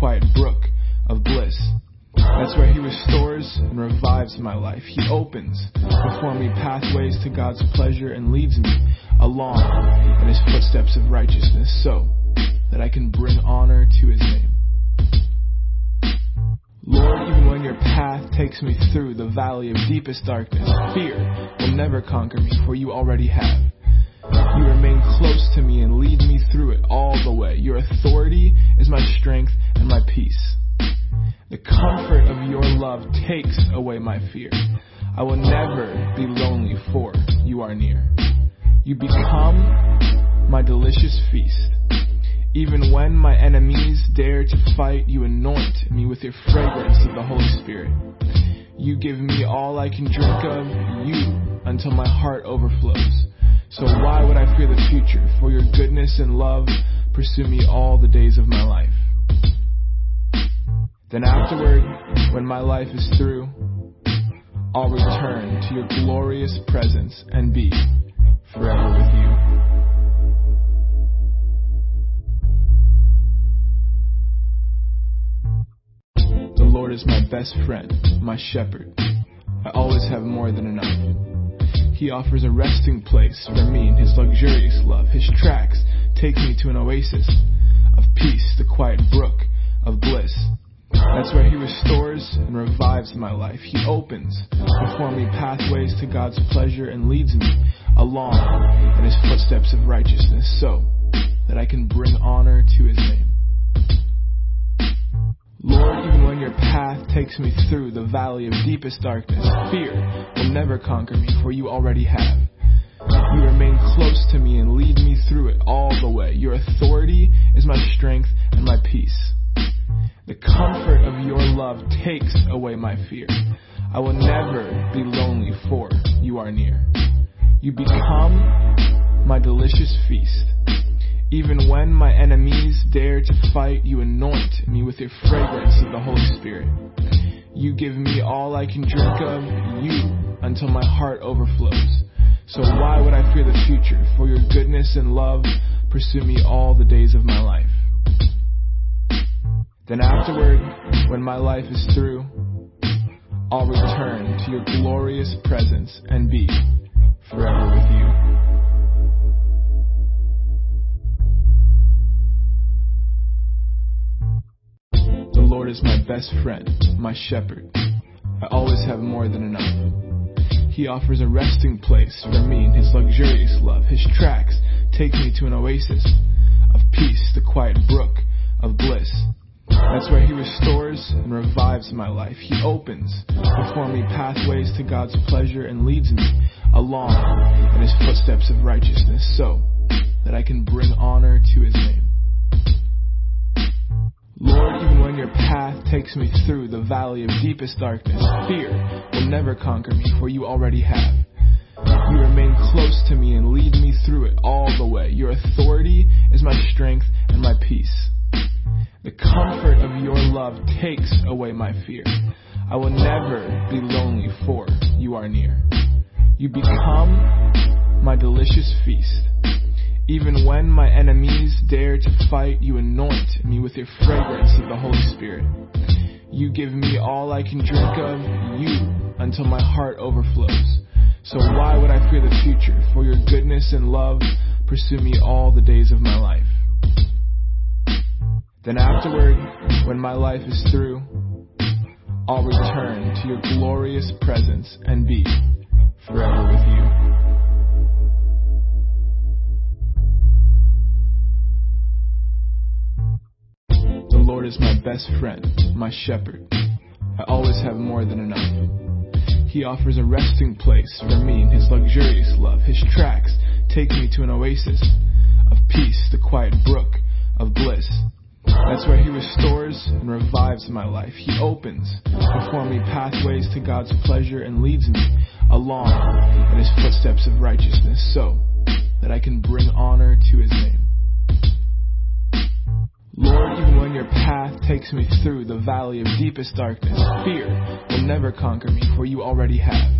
quiet brook of bliss. That's where He restores and revives my life. He opens before me pathways to God's pleasure and leads me along in His footsteps of righteousness so that I can bring honor to His name. Lord, even when your path takes me through the valley of deepest darkness, fear will never conquer me, for you already have. You remain close to me and lead me through it all the way. Your authority is my strength and my peace. The comfort of your love takes away my fear. I will never be lonely, for you are near. You become my delicious feast. Even when my enemies dare to fight, you anoint me with your fragrance of the Holy Spirit. You give me all I can drink of, you, until my heart overflows. So why would I fear the future? For your goodness and love pursue me all the days of my life. Then afterward, when my life is through, I'll return to your glorious presence and be forever with you. The Lord is my best friend, my shepherd. I always have more than enough. He offers a resting place for me in His luxurious love. His tracks take me to an oasis of peace, the quiet brook of bliss. That's where He restores and revives my life. He opens before me pathways to God's pleasure and leads me along in His footsteps of righteousness so that I can bring honor to His name. Lord, even when your path takes me through the valley of deepest darkness, fear will never conquer me, for you already have. You remain close to me and lead me through it all the way. Your authority is my strength and my peace. The comfort of your love takes away my fear. I will never be lonely, for you are near. You become my delicious feast. Even when my enemies dare to fight, you anoint me with your fragrance of the Holy Spirit. You give me all I can drink of, you, until my heart overflows. So why would I fear the future? For your goodness and love pursue me all the days of my life. Then afterward, when my life is through, I'll return to your glorious presence and be forever with you. Is my best friend, my shepherd. I always have more than enough. He offers a resting place for me in His luxurious love. His tracks take me to an oasis of peace, the quiet brook of bliss. That's where He restores and revives my life. He opens before me pathways to God's pleasure and leads me along in His footsteps of righteousness so that I can bring honor to His name. Lord, even when your path takes me through the valley of deepest darkness, fear will never conquer me, for you already have. You remain close to me and lead me through it all the way. Your authority is my strength and my peace. The comfort of your love takes away my fear. I will never be lonely, for you are near. You become my delicious feast. Even when my enemies dare to fight, you anoint me with your fragrance of the Holy Spirit. You give me all I can drink of, you, until my heart overflows. So why would I fear the future? For your goodness and love pursue me all the days of my life. Then afterward, when my life is through, I'll return to your glorious presence and be forever with you. Is my best friend, my shepherd. I always have more than enough. He offers a resting place for me in His luxurious love. His tracks take me to an oasis of peace, the quiet brook of bliss. That's where He restores and revives my life. He opens before me pathways to God's pleasure and leads me along in His footsteps of righteousness so that I can bring honor to His name. Lord, even when your path takes me through the valley of deepest darkness, fear will never conquer me, for you already have.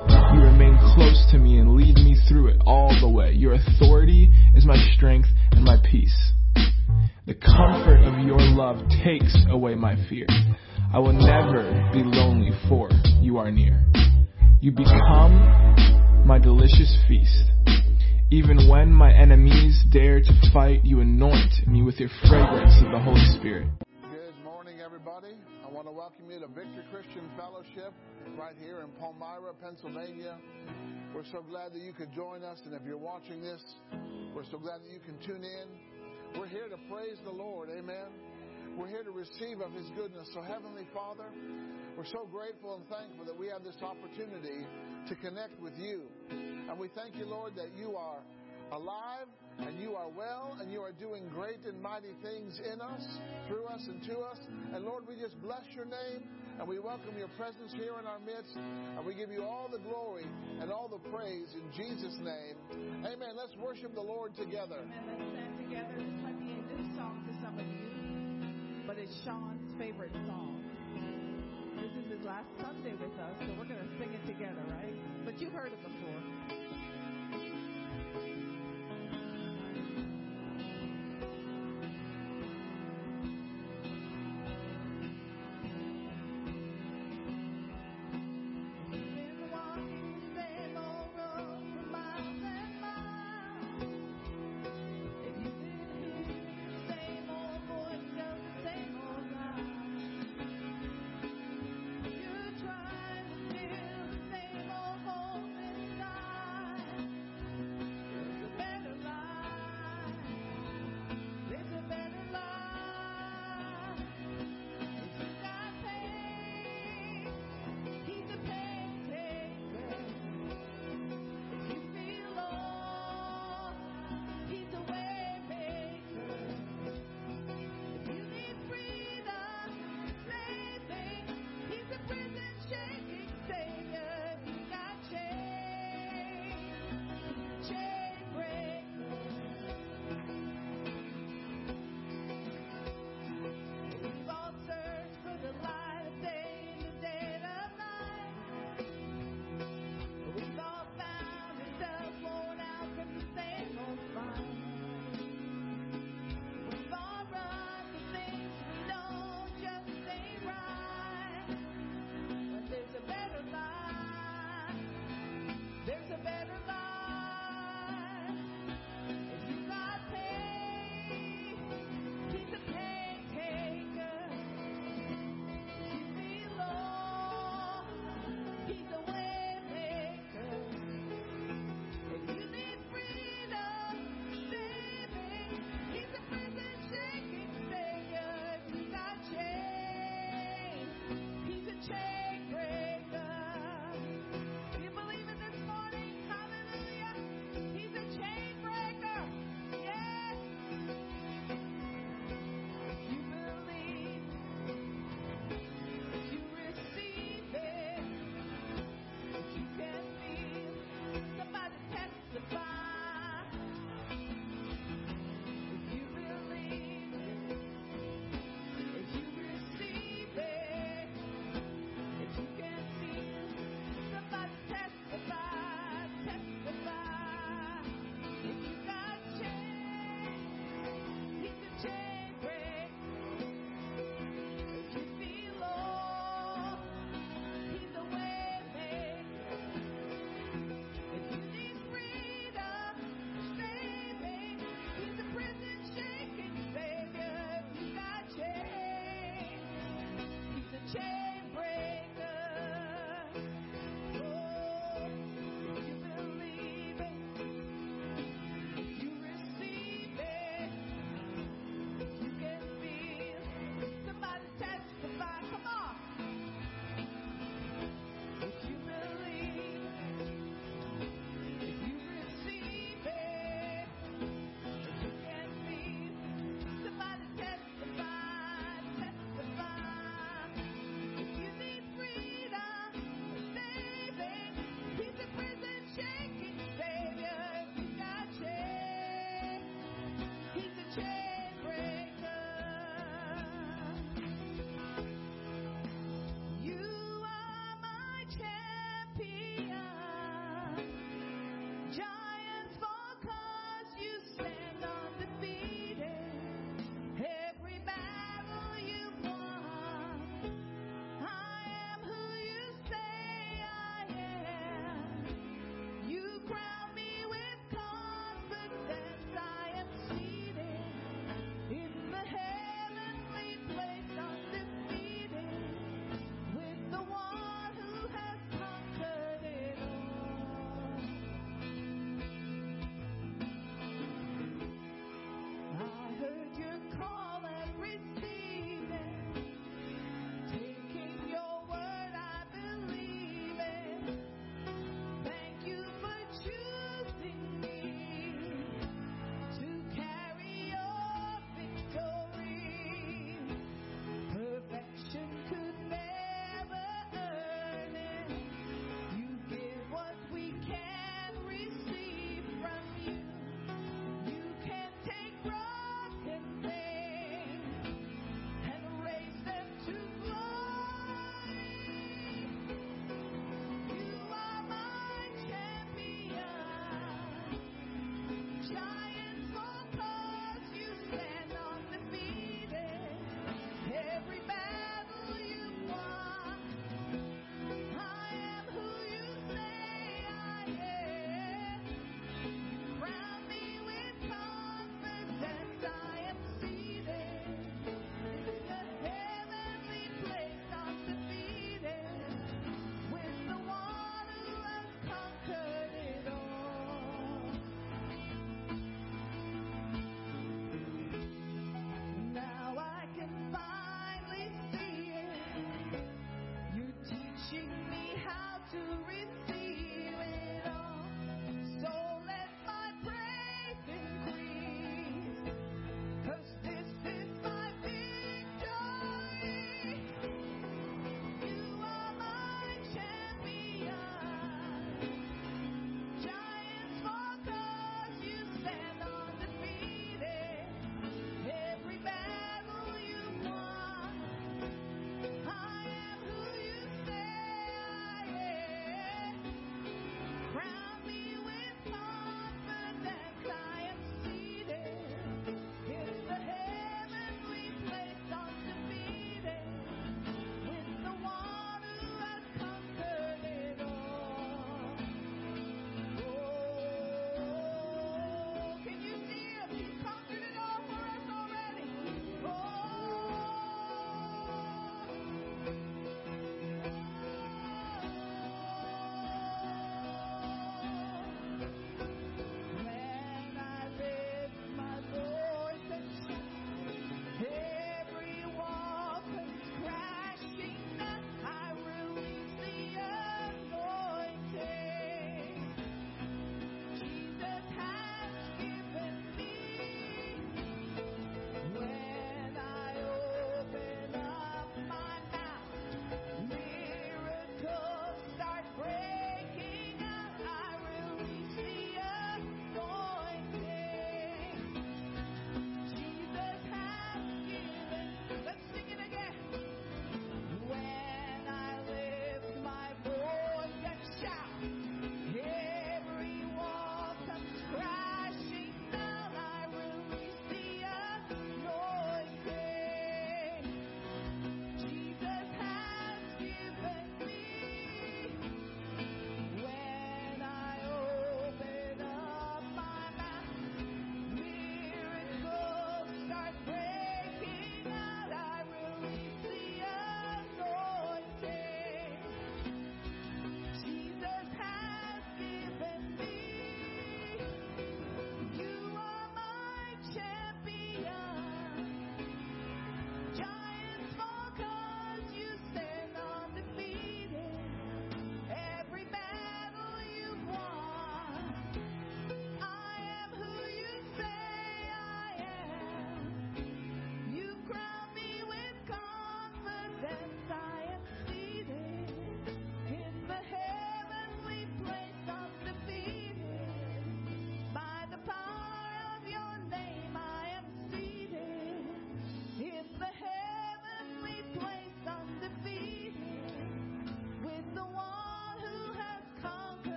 You remain close to me and lead me through it all the way. Your authority is my strength and my peace. The comfort of your love takes away my fear. I will never be lonely for you are near. You become my delicious feast. Even when my enemies dare to fight, you anoint me with your fragrance of the Holy Spirit. Good morning, everybody. I want to welcome you to Victory Christian Fellowship right here in Palmyra, Pennsylvania. We're so glad that you could join us, and if you're watching this, we're so glad that you can tune in. We're here to praise the Lord, amen. We're here to receive of His goodness. So, Heavenly Father, we're so grateful and thankful that we have this opportunity to connect with you. And we thank you, Lord, that you are alive and you are well and you are doing great and mighty things in us, through us, and to us. And Lord, we just bless your name and we welcome your presence here in our midst and we give you all the glory and all the praise in Jesus' name. Amen. Let's worship the Lord together. Amen. Let's stand together. This might be a new song to some of you, but it's Sean's favorite song. This is his last Sunday with us, so we're going to sing it together, right? But you've heard it before.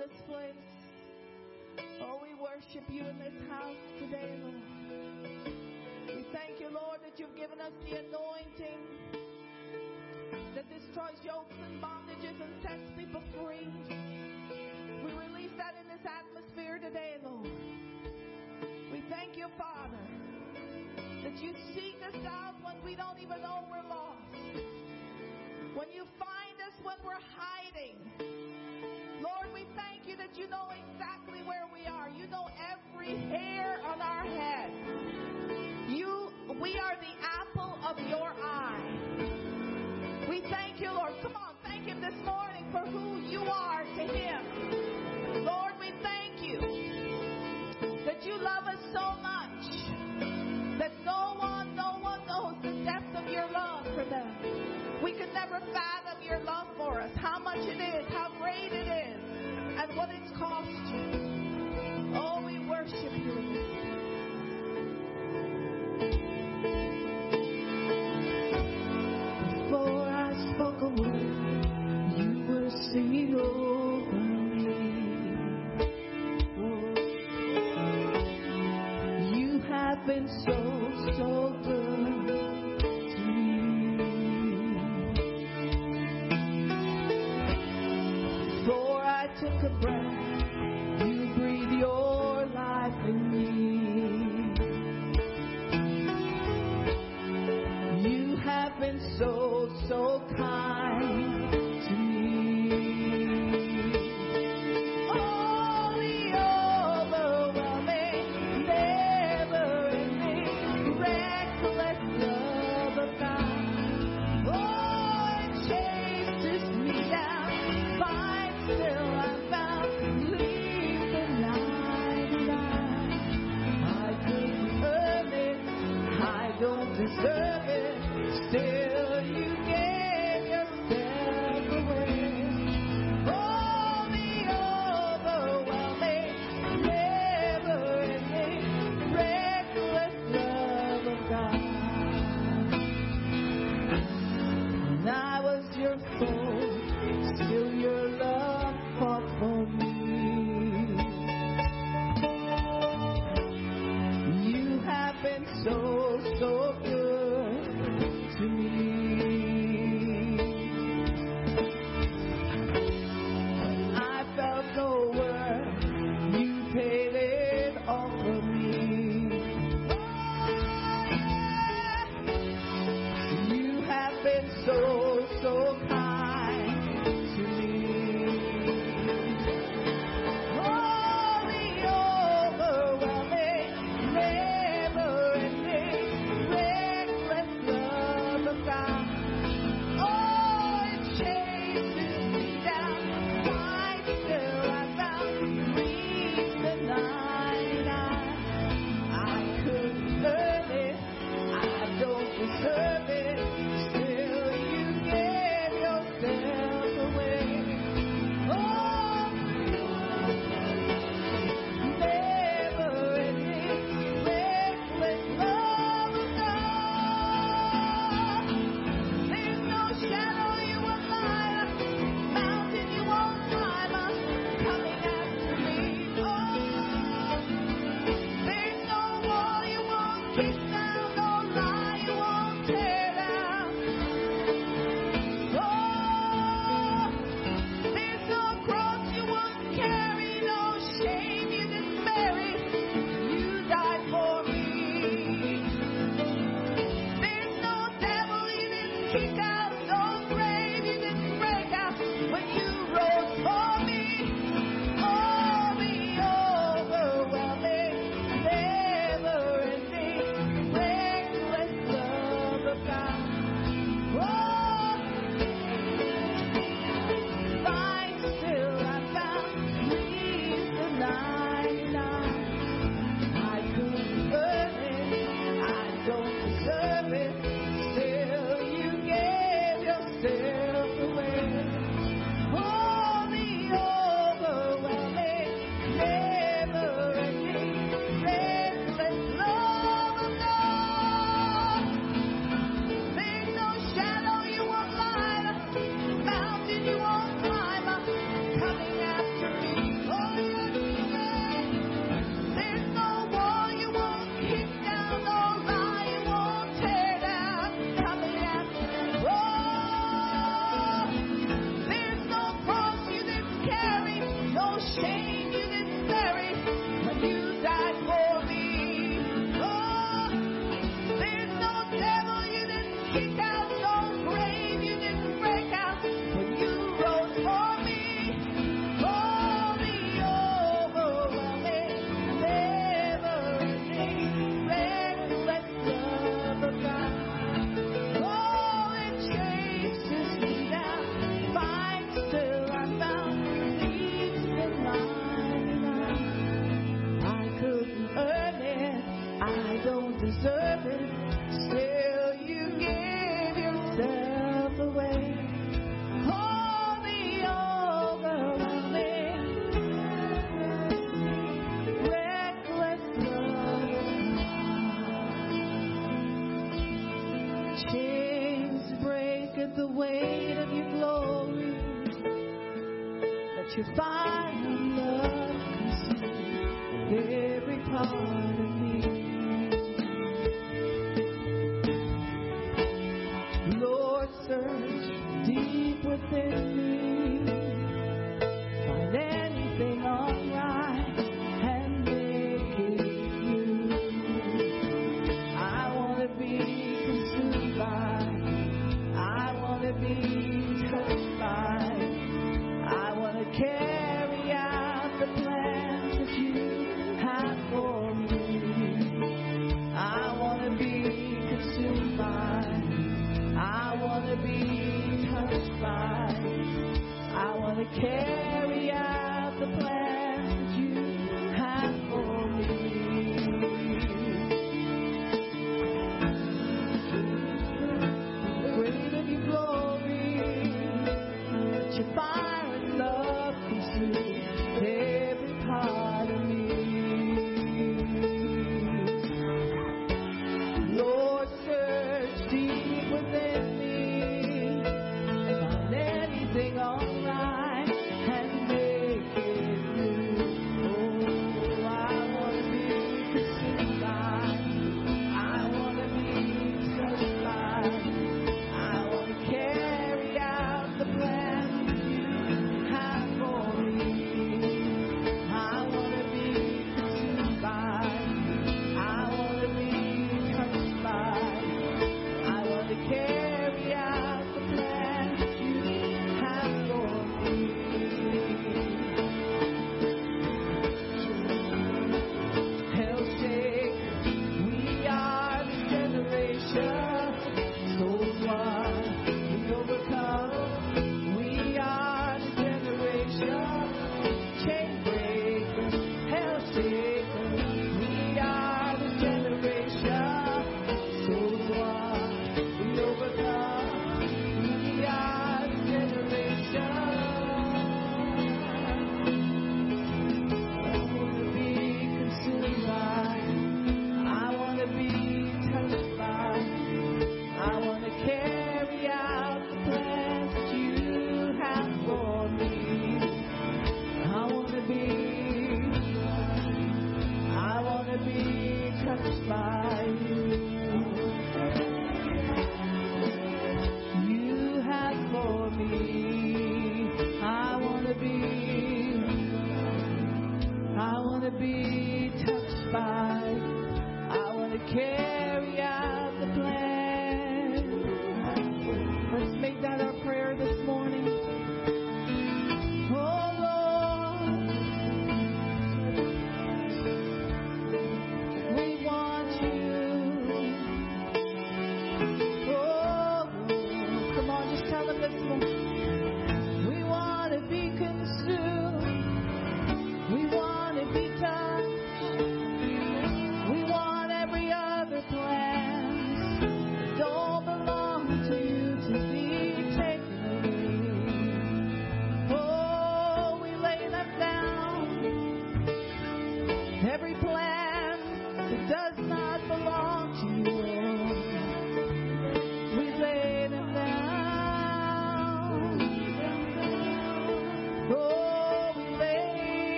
this place. Oh, we worship you in this house today, Lord. We thank you, Lord, that you've given us the anointing that destroys yokes and bondages and sets people free. We release that in this atmosphere today, Lord. We thank you, Father, that you seek us out when we don't even know we're lost. When you find us when we're hiding. You know exactly where we are. You know every hair on our head. You, we are the apple of your eye. We thank you, Lord. Come on. took a breath.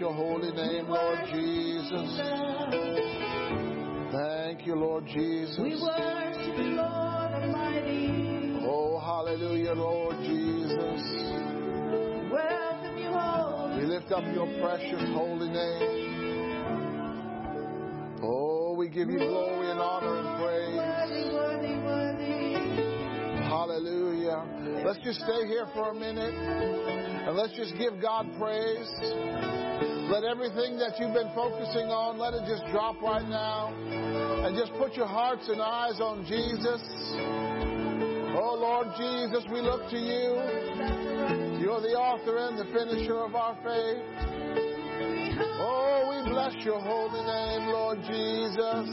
your holy name, Lord Jesus. Thank you, Lord Jesus. We worship you, Lord Almighty. Oh, hallelujah, Lord Jesus. Welcome you, Holy. We lift up your precious holy name. Oh, we give you glory and honor and praise. Worthy, worthy, worthy. Let's just stay here for a minute and let's just give God praise. Let everything that you've been focusing on, let it just drop right now. And just put your hearts and eyes on Jesus. Oh Lord Jesus, we look to you. You're the author and the finisher of our faith. Oh, we bless your holy name, Lord Jesus.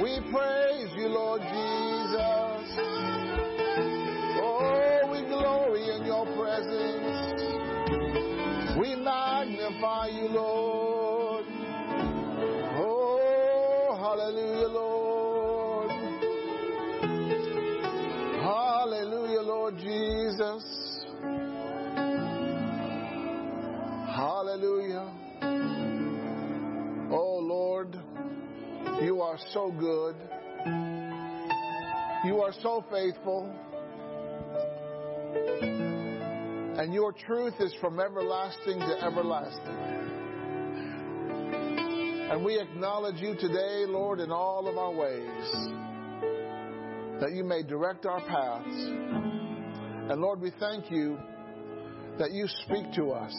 We praise you, Lord Jesus. are so good. You are so faithful. And your truth is from everlasting to everlasting. And we acknowledge you today, Lord, in all of our ways, that you may direct our paths. And Lord, we thank you that you speak to us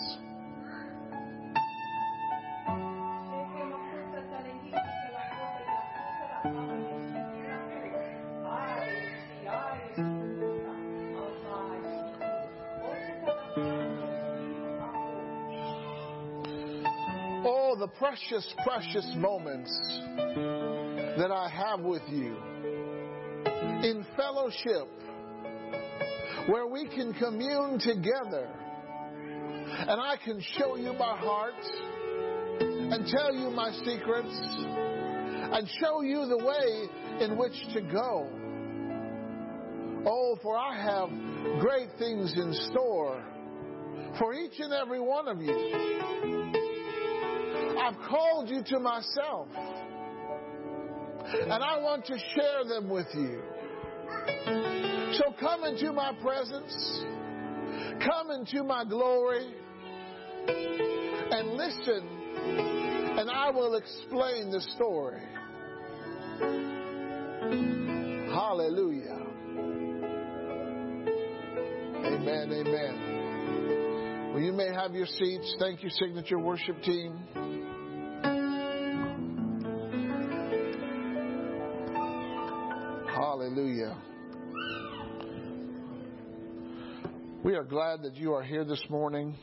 precious, precious moments that I have with you in fellowship where we can commune together and I can show you my heart and tell you my secrets and show you the way in which to go. Oh, for I have great things in store for each and every one of you. I've called you to myself. And I want to share them with you. So come into my presence. Come into my glory. And listen. And I will explain the story. Hallelujah. Amen. Amen. Well, you may have your seats. Thank you, Signature Worship Team. Hallelujah. We are glad that you are here this morning.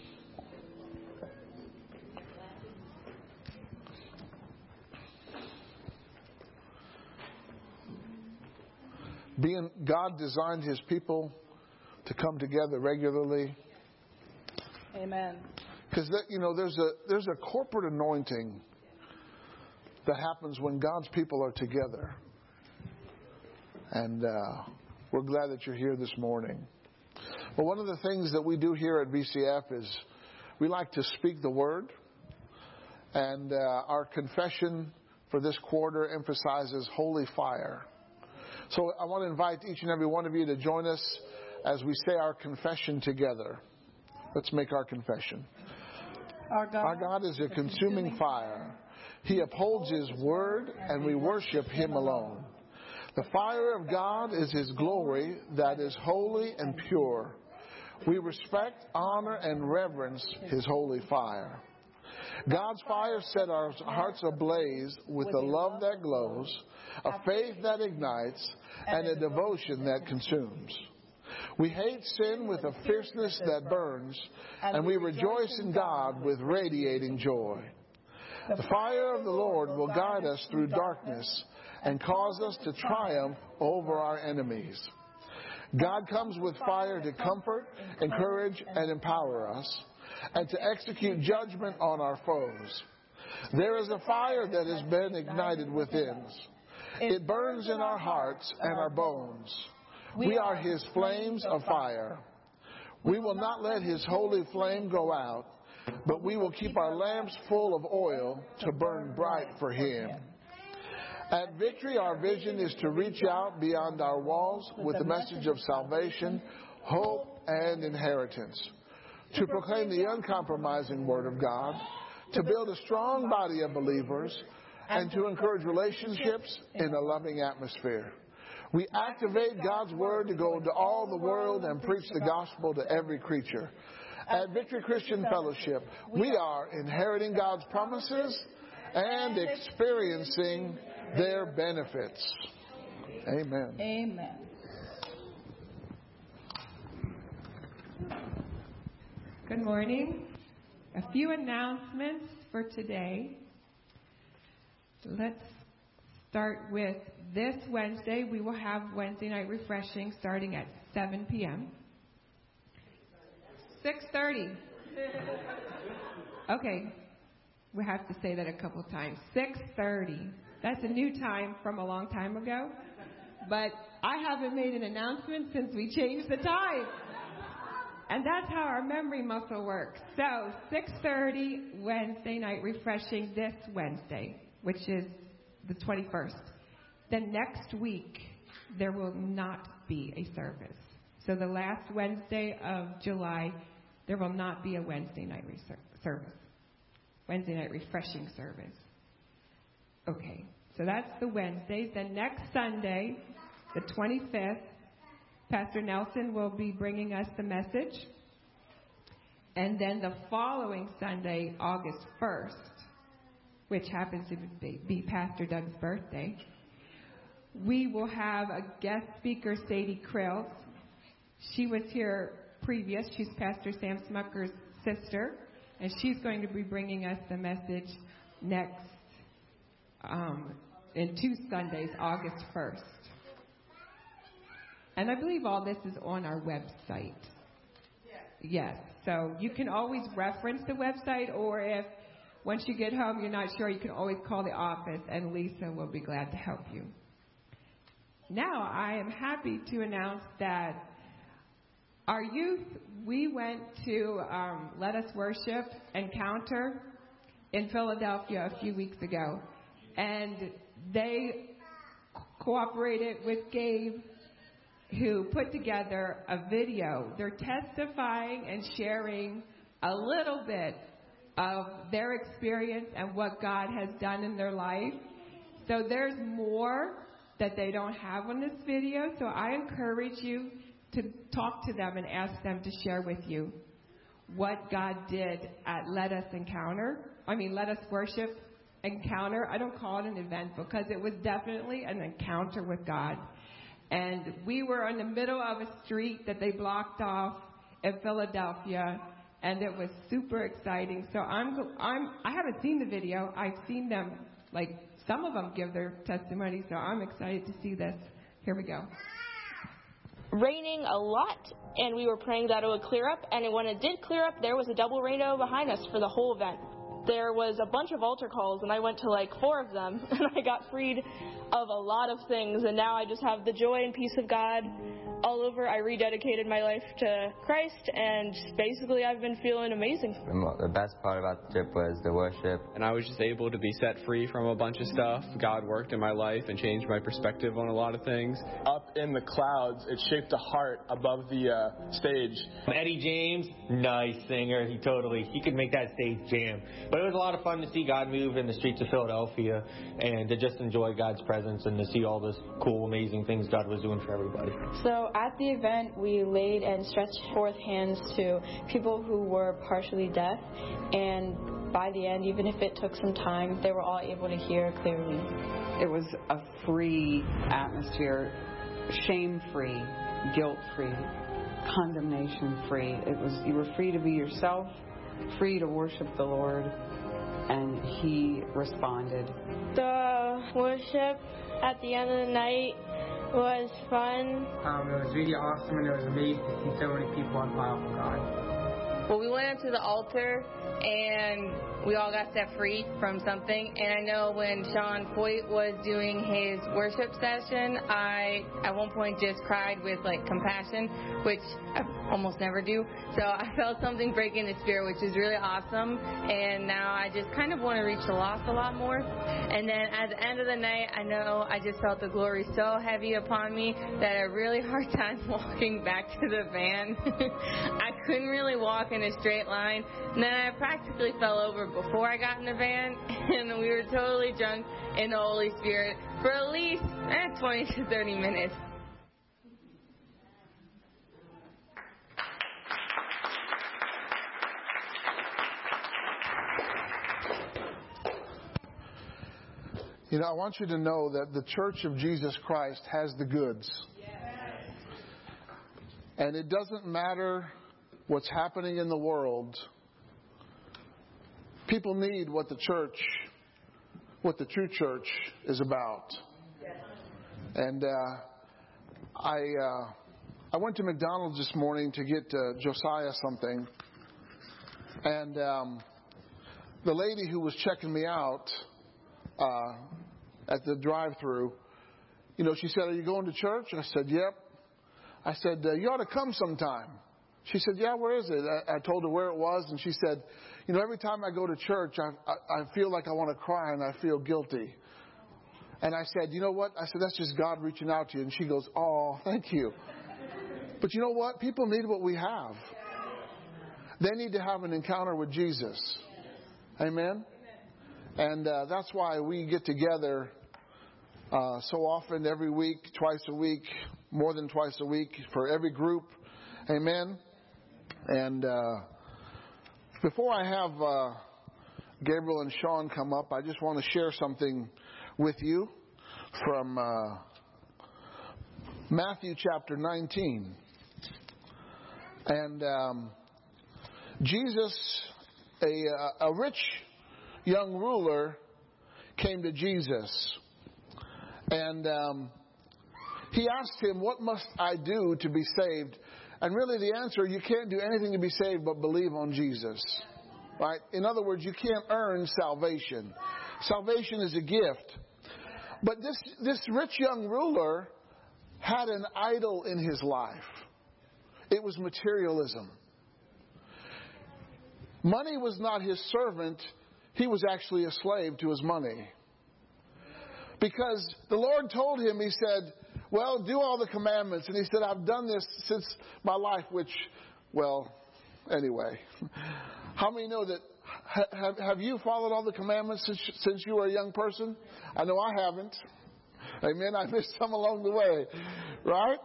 Being God designed his people to come together regularly Amen. because you know there's a there's a corporate anointing that happens when God's people are together. And uh, we're glad that you're here this morning. Well, one of the things that we do here at VCF is we like to speak the word. And uh, our confession for this quarter emphasizes holy fire. So I want to invite each and every one of you to join us as we say our confession together. Let's make our confession. Our God, Our God is a consuming fire. He upholds His word, and we worship Him alone. The fire of God is His glory that is holy and pure. We respect, honor, and reverence His holy fire. God's fire set our hearts ablaze with a love that glows, a faith that ignites, and a devotion that consumes. We hate sin with a fierceness that burns, and we rejoice in God with radiating joy. The fire of the Lord will guide us through darkness and cause us to triumph over our enemies. God comes with fire to comfort, encourage, and empower us, and to execute judgment on our foes. There is a fire that has been ignited within us. It burns in our hearts and our bones. We are His flames of fire. We will not let His holy flame go out, but we will keep our lamps full of oil to burn bright for Him. At Victory, our vision is to reach out beyond our walls with the message of salvation, hope, and inheritance. To proclaim the uncompromising Word of God, to build a strong body of believers, and to encourage relationships in a loving atmosphere. We activate God's Word to go into all the world and preach the gospel to every creature. At Victory Christian Fellowship, we are inheriting God's promises and experiencing their benefits. Amen. Amen. Good morning. A few announcements for today. Let's start with this Wednesday. We will have Wednesday night refreshing starting at 7 p.m. 6:30. Okay. We have to say that a couple times. 6:30. That's a new time from a long time ago. But I haven't made an announcement since we changed the time. And that's how our memory muscle works. So, 6:30 Wednesday night refreshing this Wednesday, which is the 21st. Then next week there will not be a service. So the last Wednesday of July, there will not be a Wednesday night service. Wednesday night refreshing service. Okay, so that's the Wednesdays. Then next Sunday, the 25th, Pastor Nelson will be bringing us the message. And then the following Sunday, August 1st, which happens to be- Pastor Doug's birthday, we will have a guest speaker, Sadie Krills. She was here previous. She's Pastor Sam Smucker's sister, and she's going to be bringing us the message next um, in two Sundays, August 1st. And I believe all this is on our website. Yes. So you can always reference the website, or if once you get home you're not sure, you can always call the office, and Lisa will be glad to help you. Now I am happy to announce that our youth, we went to um, Let Us Worship Encounter in Philadelphia a few weeks ago, and they cooperated with Gabe who put together a video. They're testifying and sharing a little bit of their experience and what God has done in their life. So there's more that they don't have on this video. So I encourage you to talk to them and ask them to share with you what God did at Let Us Encounter. I mean, Let Us Worship Encounter. I don't call it an event because it was definitely an encounter with God. And we were in the middle of a street that they blocked off in Philadelphia, and it was super exciting. So I'm, I'm, I haven't seen the video. I've seen them, like some of them give their testimony. So I'm excited to see this. Here we go. raining a lot, and we were praying that it would clear up. And when it did clear up, there was a double rainbow behind us for the whole event. There was a bunch of altar calls, and I went to like four of them, and I got freed of a lot of things. And now I just have the joy and peace of God all over. I rededicated my life to Christ, and basically I've been feeling amazing. The best part about the trip was the worship. and I was just able to be set free from a bunch of stuff. God worked in my life and changed my perspective on a lot of things. up in the clouds. It shaped a heart above the uh, stage. Eddie James, nice singer. He totally he could make that stage jam. But it was a lot of fun to see God move in the streets of Philadelphia and to just enjoy God's presence and to see all this cool, amazing things God was doing for everybody. So at the event, we laid and stretched forth hands to people who were partially deaf, and by the end, even if it took some time, they were all able to hear clearly. It was a free atmosphere, shame free, guilt free, condemnation free. It was you were free to be yourself, free to worship the Lord, and he responded. The worship at the end of the night was fun. Um, it was really awesome and it was amazing to see so many people on fire for God. Well, we went up to the altar and we all got set free from something. And I know when Sean Feucht was doing his worship session, I at one point just cried with like compassion, which I almost never do. So I felt something break in the spirit, which is really awesome. And now I just kind of want to reach the lost a lot more. And then at the end of the night, I know I just felt the glory so heavy upon me that a really hard time walking back to the van. I couldn't really walk in a straight line. And then I practically fell over before I got in the van, and we were totally drunk in the Holy Spirit for at least eh, 20 to 30 minutes. You know, I want you to know that the Church of Jesus Christ has the goods. And it doesn't matter what's happening in the world. People need what the church, what the true church is about. And uh, I, uh, I went to McDonald's this morning to get uh, Josiah something, and um, the lady who was checking me out uh, at the drive-through, you know, she said, "Are you going to church?" I said, "Yep." I said, "You ought to come sometime." She said, "Yeah, where is it?" I, I told her where it was, and she said, "You know, every time I go to church, I, I, I feel like I want to cry and I feel guilty." And I said, "You know what?" I said, "That's just God reaching out to you." And she goes, "Oh, thank you." But you know what? People need what we have. They need to have an encounter with Jesus. Amen? And uh, that's why we get together uh, so often, every week, twice a week, more than twice a week for every group. Amen? And uh, before I have uh, Gabriel and Sean come up, I just want to share something with you from uh, Matthew chapter 19. And um, Jesus, a, uh, a rich young ruler, came to Jesus. And um, he asked him, What must I do to be saved? And really, the answer you can't do anything to be saved but believe on Jesus. Right? In other words, you can't earn salvation. Salvation is a gift. But this, this rich young ruler had an idol in his life. It was materialism. Money was not his servant, he was actually a slave to his money. Because the Lord told him, He said, Well, do all the commandments. And he said, I've done this since my life, which, well, anyway. How many know that? Have, have you followed all the commandments since, since you were a young person? I know I haven't. Amen. I missed some along the way. Right?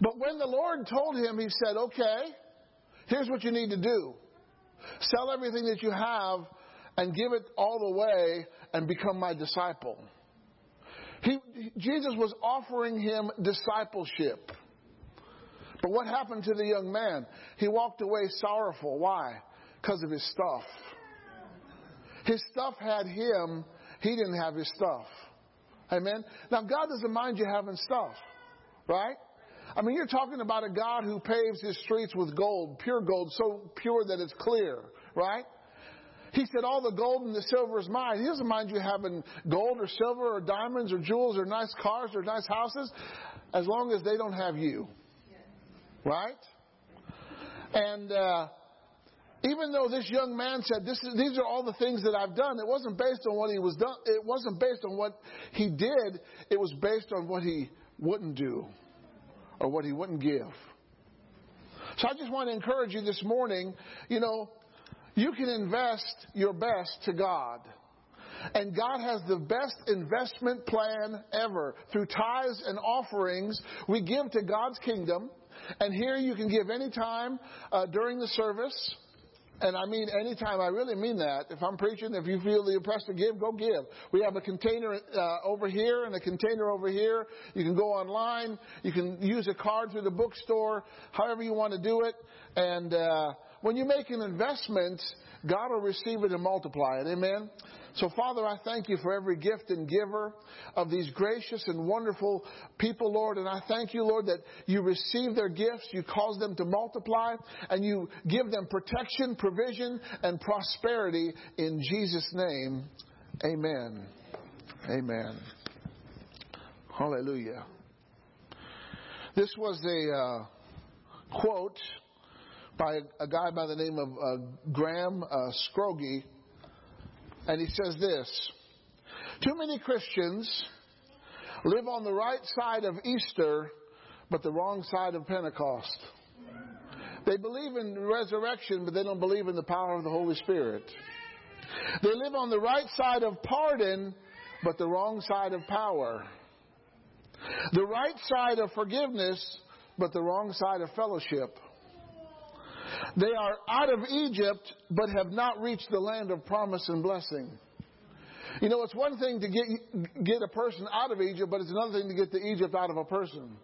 But when the Lord told him, He said, Okay, here's what you need to do sell everything that you have and give it all away and become my disciple. He, Jesus was offering him discipleship. But what happened to the young man? He walked away sorrowful. Why? Because of his stuff. His stuff had him, he didn't have his stuff. Amen? Now, God doesn't mind you having stuff, right? I mean, you're talking about a God who paves his streets with gold, pure gold, so pure that it's clear, right? He said, All the gold and the silver is mine. He doesn't mind you having gold or silver or diamonds or jewels or nice cars or nice houses as long as they don't have you. Right? And uh, even though this young man said, is, These are all the things that I've done, it wasn't based on what he was done. It wasn't based on what he did. It was based on what he wouldn't do or what he wouldn't give. So I just want to encourage you this morning, you know, you can invest your best to God. And God has the best investment plan ever. Through tithes and offerings, we give to God's kingdom. And here you can give any time uh, during the service. And I mean anytime, I really mean that. If I'm preaching, if you feel the impressed to give, go give. We have a container uh, over here and a container over here. You can go online. You can use a card through the bookstore, however you want to do it. And uh, when you make an investment, God will receive it and multiply it. Amen? So, Father, I thank you for every gift and giver of these gracious and wonderful people, Lord. And I thank you, Lord, that you receive their gifts, you cause them to multiply, and you give them protection, provision, and prosperity in Jesus' name. Amen. Amen. Hallelujah. This was a uh, quote by a guy by the name of uh, Graham uh, Scroggie, and he says this Too many Christians live on the right side of Easter, but the wrong side of Pentecost. They believe in resurrection, but they don't believe in the power of the Holy Spirit. They live on the right side of pardon, but the wrong side of power. The right side of forgiveness, but the wrong side of fellowship. They are out of Egypt, but have not reached the land of promise and blessing. You know, it's one thing to get, get a person out of Egypt, but it's another thing to get the Egypt out of a person.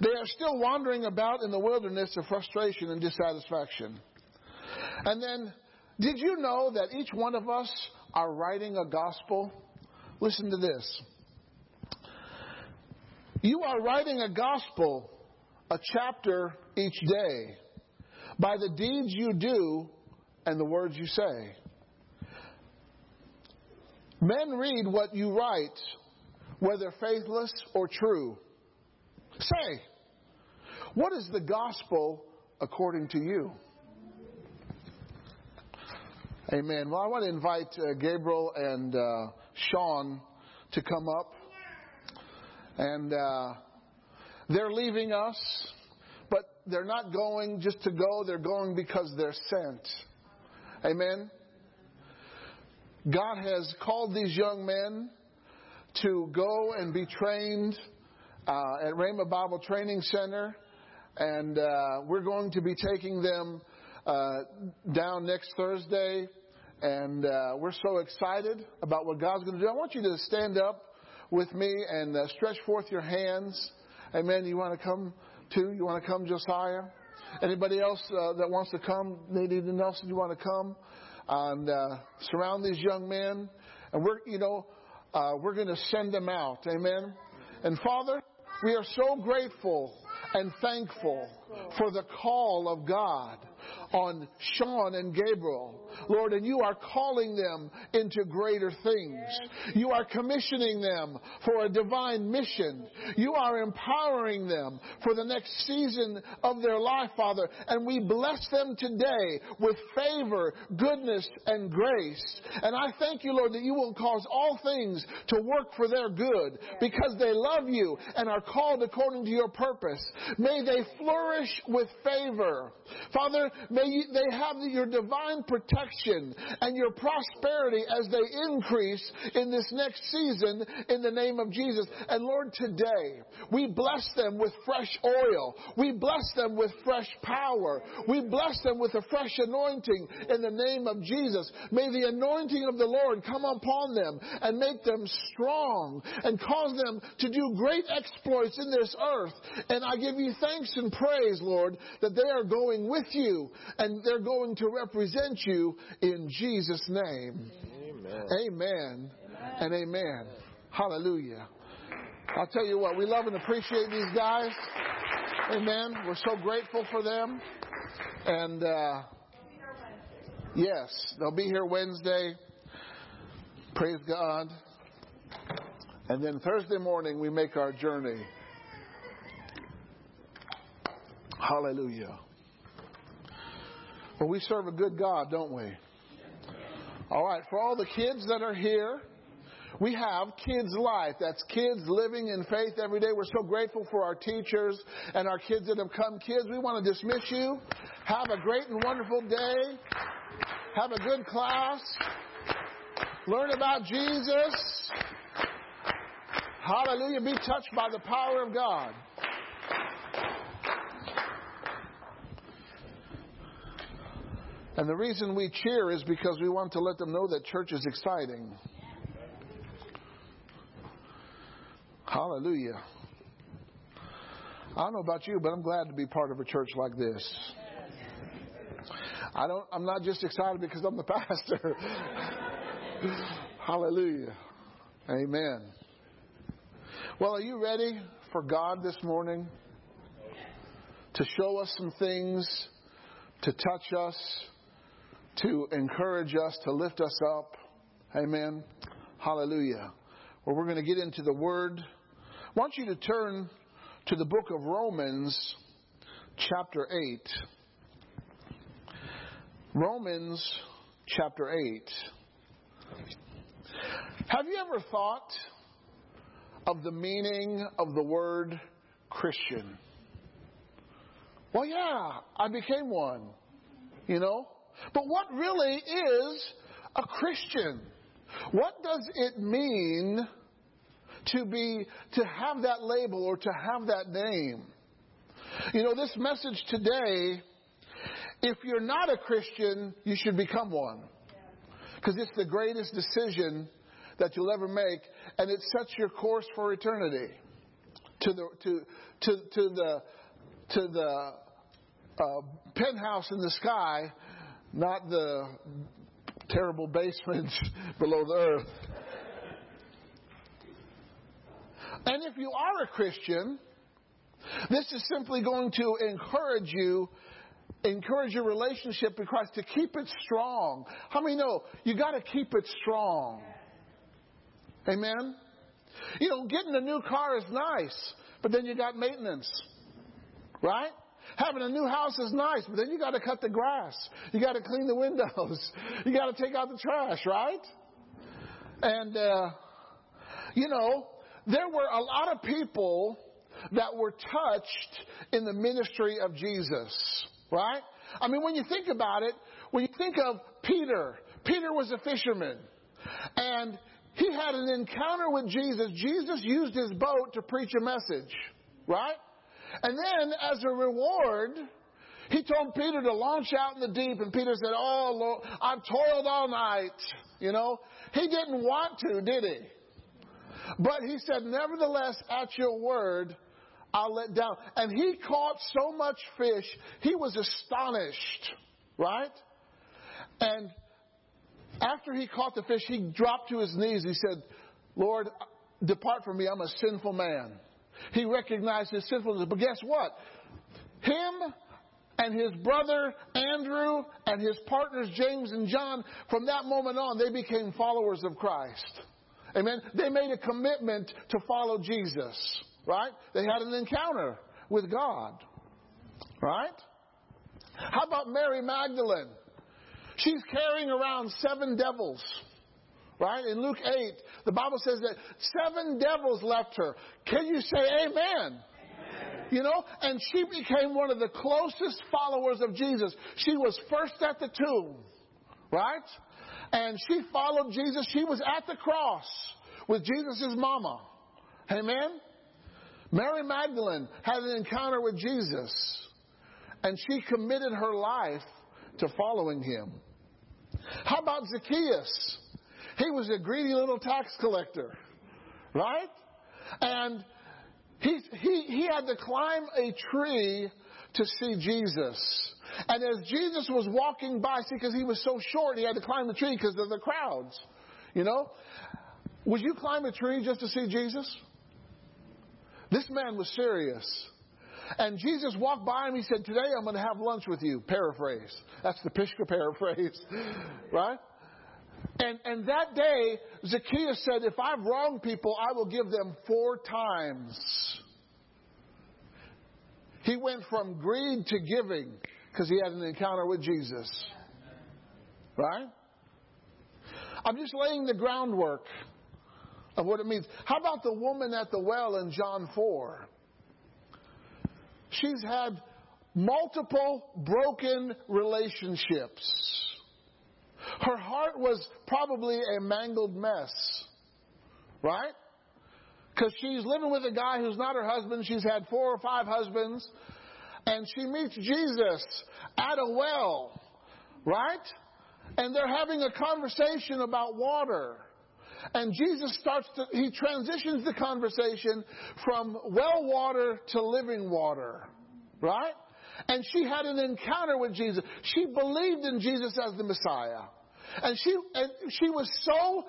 They are still wandering about in the wilderness of frustration and dissatisfaction. And then, did you know that each one of us are writing a gospel? Listen to this. You are writing a gospel, a chapter each day, by the deeds you do and the words you say. Men read what you write, whether faithless or true. Say, what is the gospel according to you? Amen. Well, I want to invite uh, Gabriel and uh, Sean to come up. And uh, They're leaving us, they're not going just to go, they're going because they're sent. Amen. God has called these young men to go and be trained uh, at Rhema Bible Training Center, and uh, we're going to be taking them uh, down next Thursday, and uh, we're so excited about what God's going to do. I want you to stand up with me and uh, stretch forth your hands. Amen. You want to come too? You want to come, Josiah? Anybody else uh, that wants to come? Nadine Nelson, you want to come? and uh, surround these young men. And we're, you know, uh, we're going to send them out. Amen. And Father, we are so grateful and thankful for the call of God on Sean and Gabriel. Lord, and you are calling them into greater things. You are commissioning them for a divine mission. You are empowering them for the next season of their life, Father. And we bless them today with favor, goodness, and grace. And I thank you, Lord, that you will cause all things to work for their good because they love you and are called according to your purpose. May they flourish with favor. Father, may you, they have your divine protection and your prosperity as they increase in this next season in the name of Jesus. And Lord, today we bless them with fresh oil. We bless them with fresh power. We bless them with a fresh anointing in the name of Jesus. May the anointing of the Lord come upon them and make them strong and cause them to do great exploits in this earth. And I give you thanks and praise, Lord, that they are going with you and they're going to represent you in Jesus' name. Amen. Amen, and amen. Hallelujah. I'll tell you what, we love and appreciate these guys. Amen. We're so grateful for them. And uh, yes, they'll be here Wednesday. Praise God. And then Thursday morning, we make our journey. Hallelujah. Well, we serve a good God, don't we? All right, for all the kids that are here, we have Kids Life. That's kids living in faith every day. We're so grateful for our teachers and our kids that have come. Kids, we want to dismiss you. Have a great and wonderful day. Have a good class. Learn about Jesus. Hallelujah. Be touched by the power of God. And the reason we cheer is because we want to let them know that church is exciting. Hallelujah. I don't know about you, but I'm glad to be part of a church like this. I don't I'm not just excited because I'm the pastor. Hallelujah. Amen. Well, are you ready for God this morning to show us some things, to touch us, to encourage us, to lift us up? Amen. Hallelujah. Well, we're going to get into the Word. I want you to turn to the book of Romans, chapter 8. Romans, chapter 8. Have you ever thought of the meaning of the word Christian? Well, yeah, I became one, you know. But what really is a Christian? What does it mean to be to have that label or to have that name? You know, this message today, if you're not a Christian, you should become one. Because it's the greatest decision that you'll ever make, and it sets your course for eternity. To the to to to the to the uh, penthouse in the sky, not the terrible basements below the earth. And if you are a Christian, this is simply going to encourage you, encourage your relationship with Christ to keep it strong. How many know you got to keep it strong? Amen. You know, getting a new car is nice, but then you got maintenance, right? Having a new house is nice, but then you got to cut the grass. You got to clean the windows. You got to take out the trash, right? And uh, you know, there were a lot of people that were touched in the ministry of Jesus, right? I mean, when you think about it, when you think of Peter, Peter was a fisherman. And he had an encounter with Jesus. Jesus used his boat to preach a message, right? And then, as a reward, he told Peter to launch out in the deep, and Peter said, Oh, Lord, I've toiled all night. You know, he didn't want to, did he? But he said, Nevertheless, at your word, I'll let down. And he caught so much fish, he was astonished, right? And after he caught the fish, he dropped to his knees. He said, Lord, depart from me. I'm a sinful man. He recognized his sinfulness. But guess what? Him and his brother Andrew and his partners James and John, from that moment on, they became followers of Christ. Amen. They made a commitment to follow Jesus, right? They had an encounter with God, right? How about Mary Magdalene? She's carrying around seven devils. Right? In Luke 8, the Bible says that seven devils left her. Can you say amen? amen? You know, and she became one of the closest followers of Jesus. She was first at the tomb. Right? And she followed Jesus. She was at the cross with Jesus' mama. Amen? Mary Magdalene had an encounter with Jesus. And she committed her life to following him. How about Zacchaeus? He was a greedy little tax collector, right? And he, he, he had to climb a tree to see Jesus. And as Jesus was walking by, see, because he was so short, he had to climb the tree because of the crowds. You know? Would you climb a tree just to see Jesus? This man was serious. And Jesus walked by him. He said, Today I'm going to have lunch with you. Paraphrase. That's the Pishka paraphrase. right? And, and that day, Zacchaeus said, If I've wronged people, I will give them four times. He went from greed to giving because he had an encounter with Jesus. Right? I'm just laying the groundwork of what it means. How about the woman at the well in John 4? She's had multiple broken relationships. Her heart was probably a mangled mess. Right? Because she's living with a guy who's not her husband. She's had four or five husbands. And she meets Jesus at a well. Right? And they're having a conversation about water. And Jesus starts to, he transitions the conversation from well water to living water. Right? And she had an encounter with Jesus. She believed in Jesus as the Messiah. And she, and she was so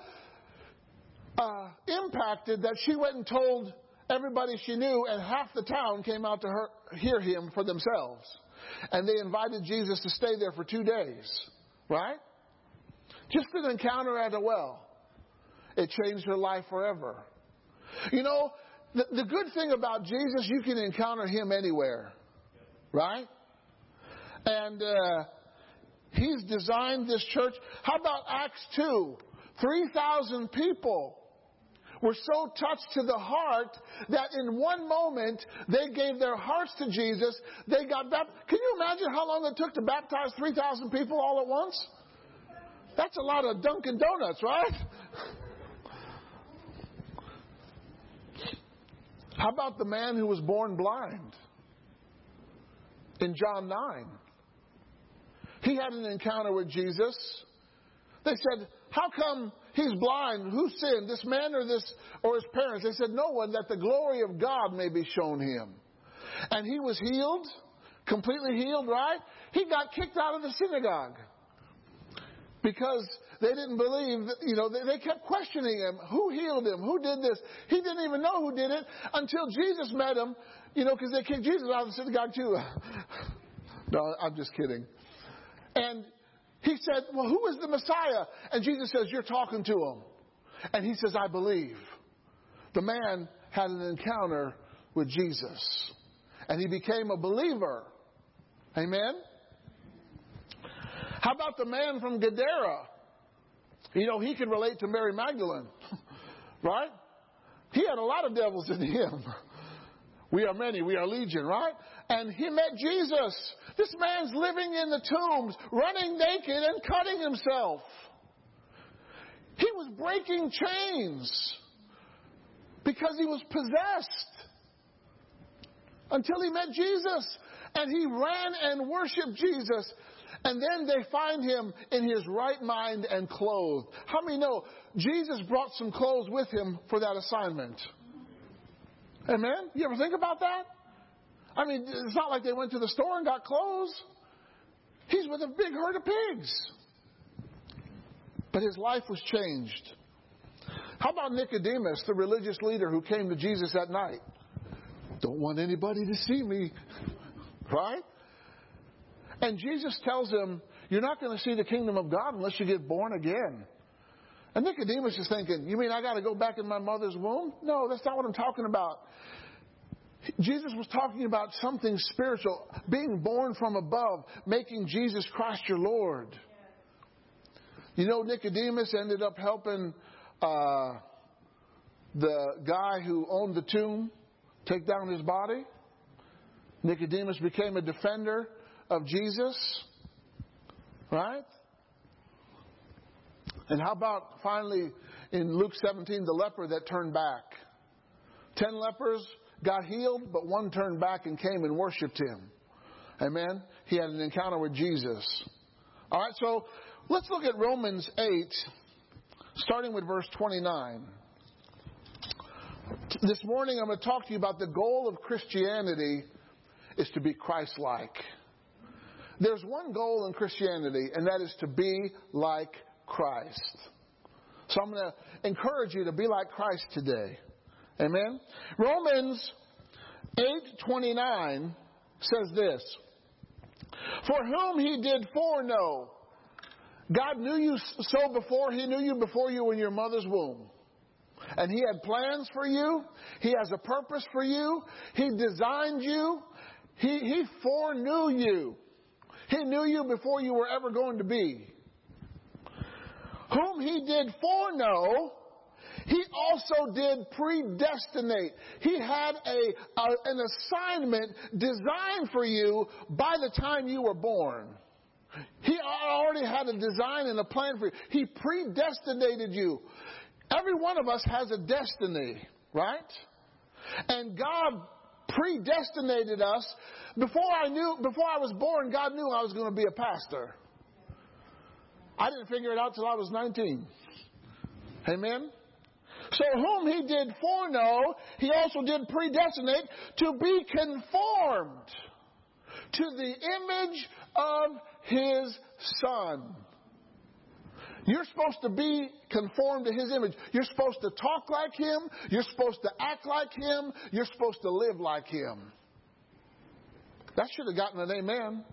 uh, impacted that she went and told everybody she knew, and half the town came out to her, hear him for themselves. And they invited Jesus to stay there for two days. Right? Just an encounter at a well. It changed her life forever. You know, the, the good thing about Jesus, you can encounter him anywhere. Right? And uh, he's designed this church. How about Acts 2? 3,000 people were so touched to the heart that in one moment they gave their hearts to Jesus. They got baptized. Can you imagine how long it took to baptize 3,000 people all at once? That's a lot of Dunkin' Donuts, right? How about the man who was born blind? In John 9. He had an encounter with Jesus. They said, How come he's blind? Who sinned, this man or this or his parents? They said, No one, that the glory of God may be shown him. And he was healed, completely healed, right? He got kicked out of the synagogue because they didn't believe you know, they, they, kept questioning him. Who healed him? Who did this? He didn't even know who did it until Jesus met him, you know, because they kicked Jesus out of the synagogue too. no, I'm just kidding. And he said, Well, who is the Messiah? And Jesus says, You're talking to him. And he says, I believe. The man had an encounter with Jesus. And he became a believer. Amen? How about the man from Gadara? You know, he could relate to Mary Magdalene, right? He had a lot of devils in him. We are many, we are legion, right? And he met Jesus. This man's living in the tombs, running naked and cutting himself. He was breaking chains because he was possessed until he met Jesus. And he ran and worshiped Jesus. And then they find him in his right mind and clothed. How many know Jesus brought some clothes with him for that assignment? Amen? You ever think about that? I mean, it's not like they went to the store and got clothes. He's with a big herd of pigs. But his life was changed. How about Nicodemus, the religious leader who came to Jesus at night? Don't want anybody to see me. Right? And Jesus tells him, You're not going to see the kingdom of God unless you get born again. And Nicodemus is thinking, You mean I got to go back in my mother's womb? No, that's not what I'm talking about. Jesus was talking about something spiritual, being born from above, making Jesus Christ your Lord. You know, Nicodemus ended up helping uh, the guy who owned the tomb take down his body. Nicodemus became a defender of Jesus. Right? And how about finally in Luke 17, the leper that turned back? Ten lepers got healed, but one turned back and came and worshiped him. Amen? He had an encounter with Jesus. All right, so let's look at Romans 8, starting with verse 29. This morning I'm going to talk to you about the goal of Christianity is to be Christ like. There's one goal in Christianity, and that is to be like Christ. So I'm going to encourage you to be like Christ today. Amen. Romans 8:29 says this: For whom he did foreknow, God knew you so before he knew you before you in your mother's womb. And he had plans for you. He has a purpose for you. He designed you. He, he foreknew you. He knew you before you were ever going to be. Whom he did foreknow, he also did predestinate. He had a, a, an assignment designed for you by the time you were born. He already had a design and a plan for you. He predestinated you. Every one of us has a destiny, right? And God predestinated us before I knew before I was born God knew I was going to be a pastor. I didn't figure it out till I was 19. Amen. So whom he did foreknow, he also did predestinate to be conformed to the image of his son. You're supposed to be conformed to his image. You're supposed to talk like him. You're supposed to act like him. You're supposed to live like him. That should have gotten an amen.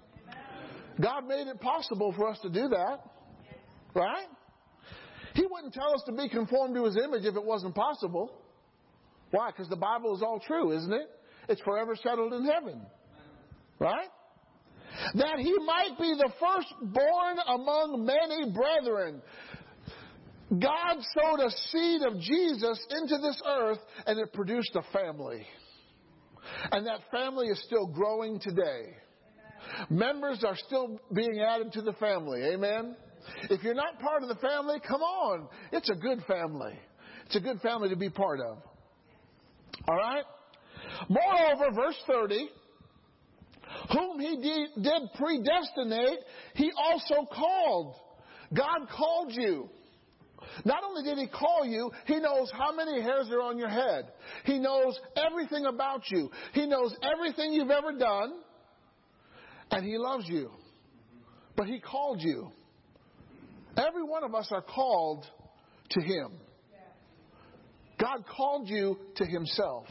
God made it possible for us to do that. Right? He wouldn't tell us to be conformed to his image if it wasn't possible. Why? Because the Bible is all true, isn't it? It's forever settled in heaven. Right? That he might be the firstborn among many brethren. God sowed a seed of Jesus into this earth and it produced a family. And that family is still growing today. Members are still being added to the family. Amen? If you're not part of the family, come on. It's a good family. It's a good family to be part of. All right? Moreover, verse 30, whom he did predestinate, he also called. God called you. Not only did he call you, he knows how many hairs are on your head. He knows everything about you. He knows everything you've ever done. And he loves you. But he called you. Every one of us are called to him. God called you to himself.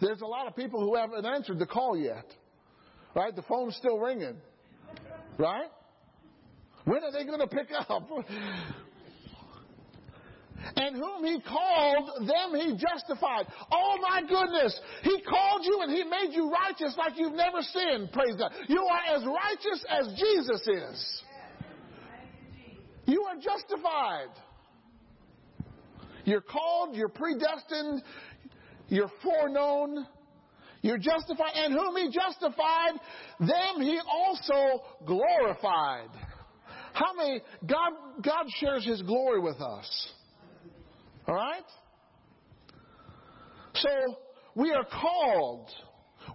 There's a lot of people who haven't answered the call yet. Right? The phone's still ringing. Right? When are they going to pick up? And whom he called, them he justified. Oh my goodness! He called you and he made you righteous like you've never sinned. Praise God. You are as righteous as Jesus is. You are justified. You're called, you're predestined, You're foreknown. You're justified. And whom he justified, them he also glorified. How many, God, God shares his glory with us. All right? So, we are called.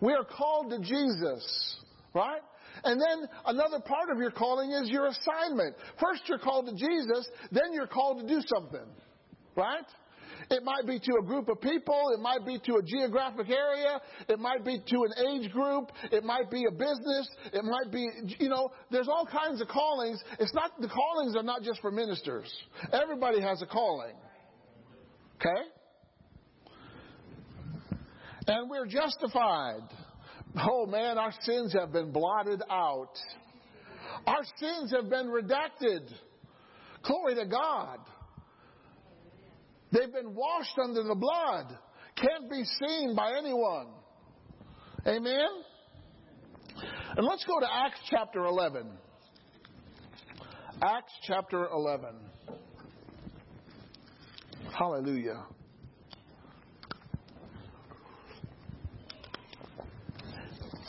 We are called to Jesus. Right? And then another part of your calling is your assignment. First you're called to Jesus, then you're called to do something. Right? It might be to a group of people. It might be to a geographic area. It might be to an age group. It might be a business. It might be, you know, there's all kinds of callings. It's not, the callings are not just for ministers. Everybody has a calling. Okay? And we're justified. Oh man, our sins have been blotted out. Our sins have been redacted. Glory to God. They've been washed under the blood. Can't be seen by anyone. Amen? And let's go to Acts chapter 11. Acts chapter 11. Hallelujah.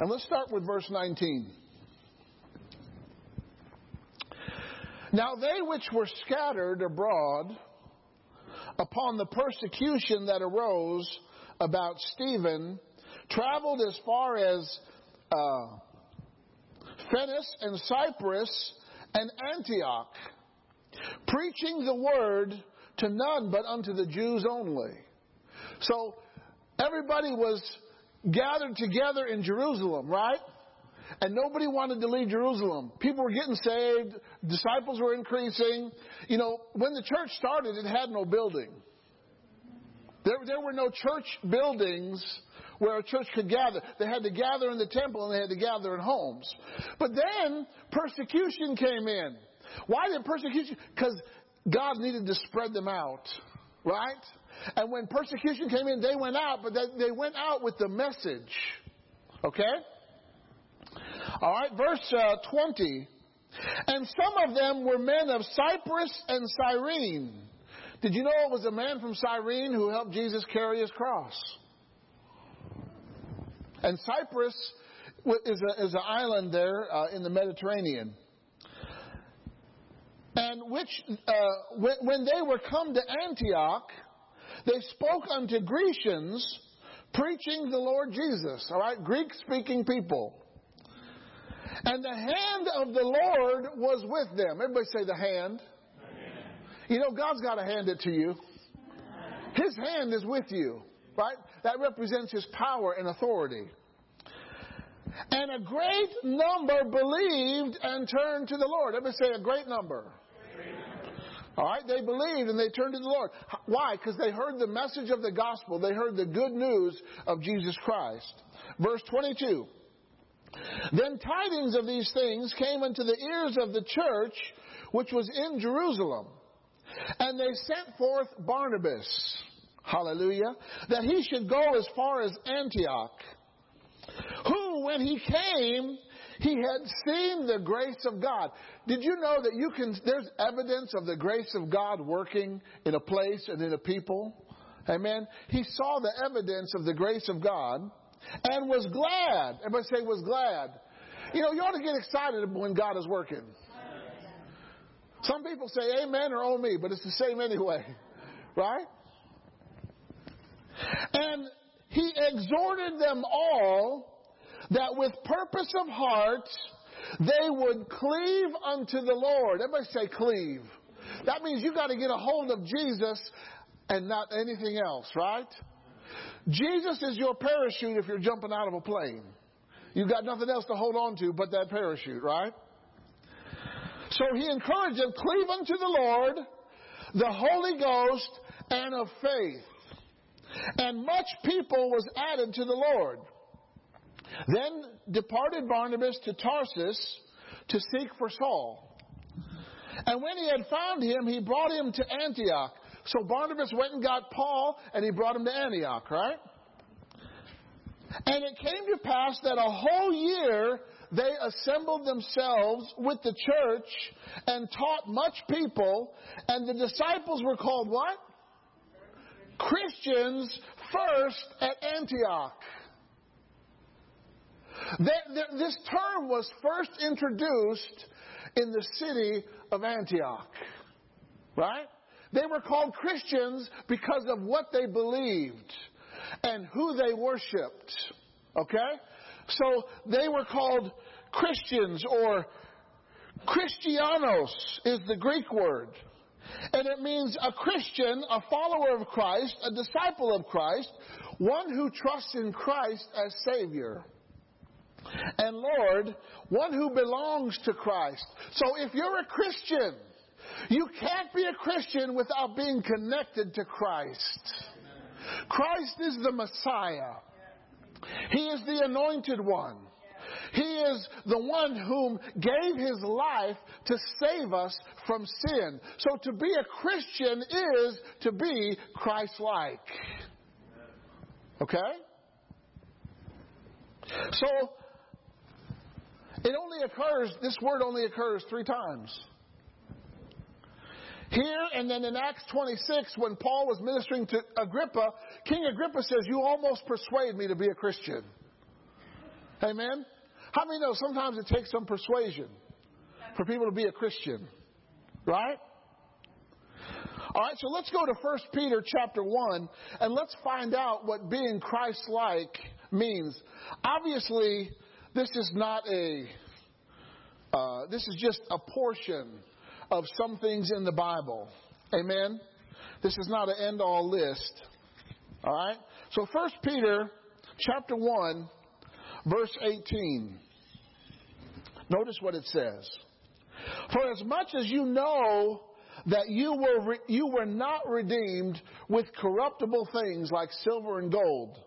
And let's start with verse 19. Now they which were scattered abroad upon the persecution that arose about Stephen traveled as far as uh, Phoenix and Cyprus and Antioch, preaching the word to none but unto the Jews only. So everybody was gathered together in Jerusalem, right? And nobody wanted to leave Jerusalem. People were getting saved. Disciples were increasing. You know, when the church started, it had no building. There, there were no church buildings where a church could gather. They had to gather in the temple and they had to gather in homes. But then persecution came in. Why did persecution? Because God needed to spread them out, right? And when persecution came in, they went out, but they went out with the message. Okay? All right, verse uh, 20. And some of them were men of Cyprus and Cyrene. Did you know it was a man from Cyrene who helped Jesus carry his cross? And Cyprus is, a, is an island there uh, in the Mediterranean. And which, uh, when, when they were come to Antioch, they spoke unto Grecians, preaching the Lord Jesus. All right, Greek speaking people. And the hand of the Lord was with them. Everybody say the hand. You know, God's got to hand it to you. His hand is with you, right? That represents His power and authority. And a great number believed and turned to the Lord. Everybody say a great number. All right, they believed and they turned to the Lord. Why? Because they heard the message of the gospel. They heard the good news of Jesus Christ. Verse 22. Then tidings of these things came into the ears of the church which was in Jerusalem. And they sent forth Barnabas, hallelujah, that he should go as far as Antioch, who, when he came, he had seen the grace of God. Did you know that you can, there's evidence of the grace of God working in a place and in a people? Amen. He saw the evidence of the grace of God and was glad. Everybody say was glad. You know, you ought to get excited when God is working. Some people say amen or oh me, but it's the same anyway. Right? And he exhorted them all that with purpose of heart they would cleave unto the Lord. Everybody say cleave. That means you got to get a hold of Jesus and not anything else, right? Jesus is your parachute if you're jumping out of a plane. You've got nothing else to hold on to but that parachute, right? So he encouraged them, cleave unto the Lord, the Holy Ghost, and of faith. And much people was added to the Lord. Then departed Barnabas to Tarsus to seek for Saul. And when he had found him, he brought him to Antioch. So Barnabas went and got Paul and he brought him to Antioch, right? And it came to pass that a whole year they assembled themselves with the church and taught much people, and the disciples were called what? Christians first at Antioch. This term was first introduced in the city of Antioch. Right? They were called Christians because of what they believed and who they worshiped. Okay? So they were called Christians or Christianos is the Greek word. And it means a Christian, a follower of Christ, a disciple of Christ, one who trusts in Christ as Savior. And Lord, one who belongs to Christ. So if you're a Christian, you can't be a Christian without being connected to Christ. Christ is the Messiah. He is the anointed one. He is the one whom gave his life to save us from sin. So to be a Christian is to be Christ-like. Okay? So, it only occurs, this word only occurs three times. Here and then in Acts 26, when Paul was ministering to Agrippa, King Agrippa says, You almost persuade me to be a Christian. Amen? How many know sometimes it takes some persuasion for people to be a Christian? Right? All right, so let's go to 1 Peter chapter 1 and let's find out what being Christ like means. Obviously, this is not a, uh, this is just a portion of some things in the Bible. Amen? This is not an end all list. All right? So 1 Peter chapter 1 verse 18. Notice what it says. For as much as you know that you were, re- you were not redeemed with corruptible things like silver and gold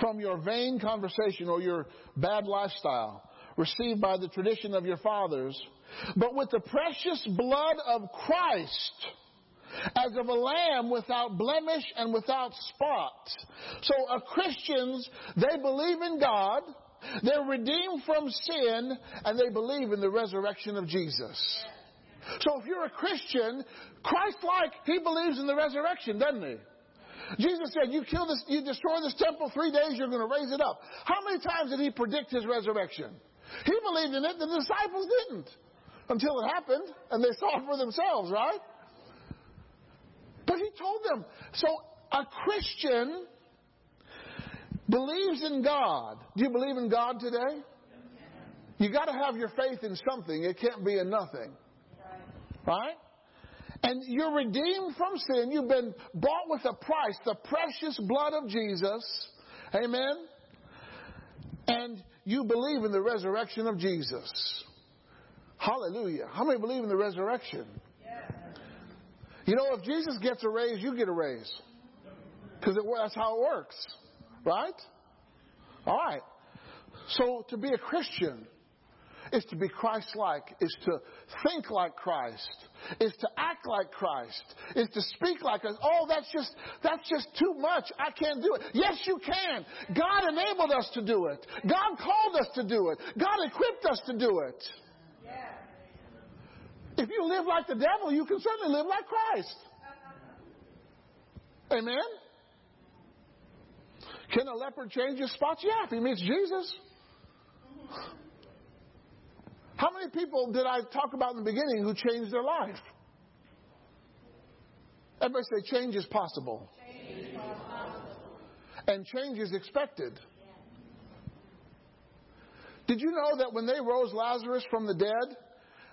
from your vain conversation or your bad lifestyle received by the tradition of your fathers, but with the precious blood of Christ as of a lamb without blemish and without spot. So a Christians, they believe in God, they're redeemed from sin, and they believe in the resurrection of Jesus. So if you're a Christian, Christ-like, he believes in the resurrection, doesn't he? Jesus said, you kill this, you destroy this temple, three days you're going to raise it up. How many times did he predict his resurrection? He believed in it, the disciples didn't. Until it happened, and they saw it for themselves, right? But he told them. So a Christian believes in God. Do you believe in God today? You got to have your faith in something. It can't be in nothing. Right? And you're redeemed from sin. You've been bought with a price, the precious blood of Jesus. Amen. And you believe in the resurrection of Jesus. Hallelujah. How many believe in the resurrection? You know, if Jesus gets a raise, you get a raise. Because that's how it works. Right? All right. So to be a Christian is to be Christ like, is to think like Christ, is to act like Christ, is to speak like us. Oh, that's just that's just too much. I can't do it. Yes, you can. God enabled us to do it. God called us to do it. God equipped us to do it. If you live like the devil, you can certainly live like Christ. Amen? Can a leopard change his spots? Yeah, if he meets Jesus. How many people did I talk about in the beginning who changed their life? Everybody say change is possible. Change. And change is expected. Did you know that when they rose Lazarus from the dead,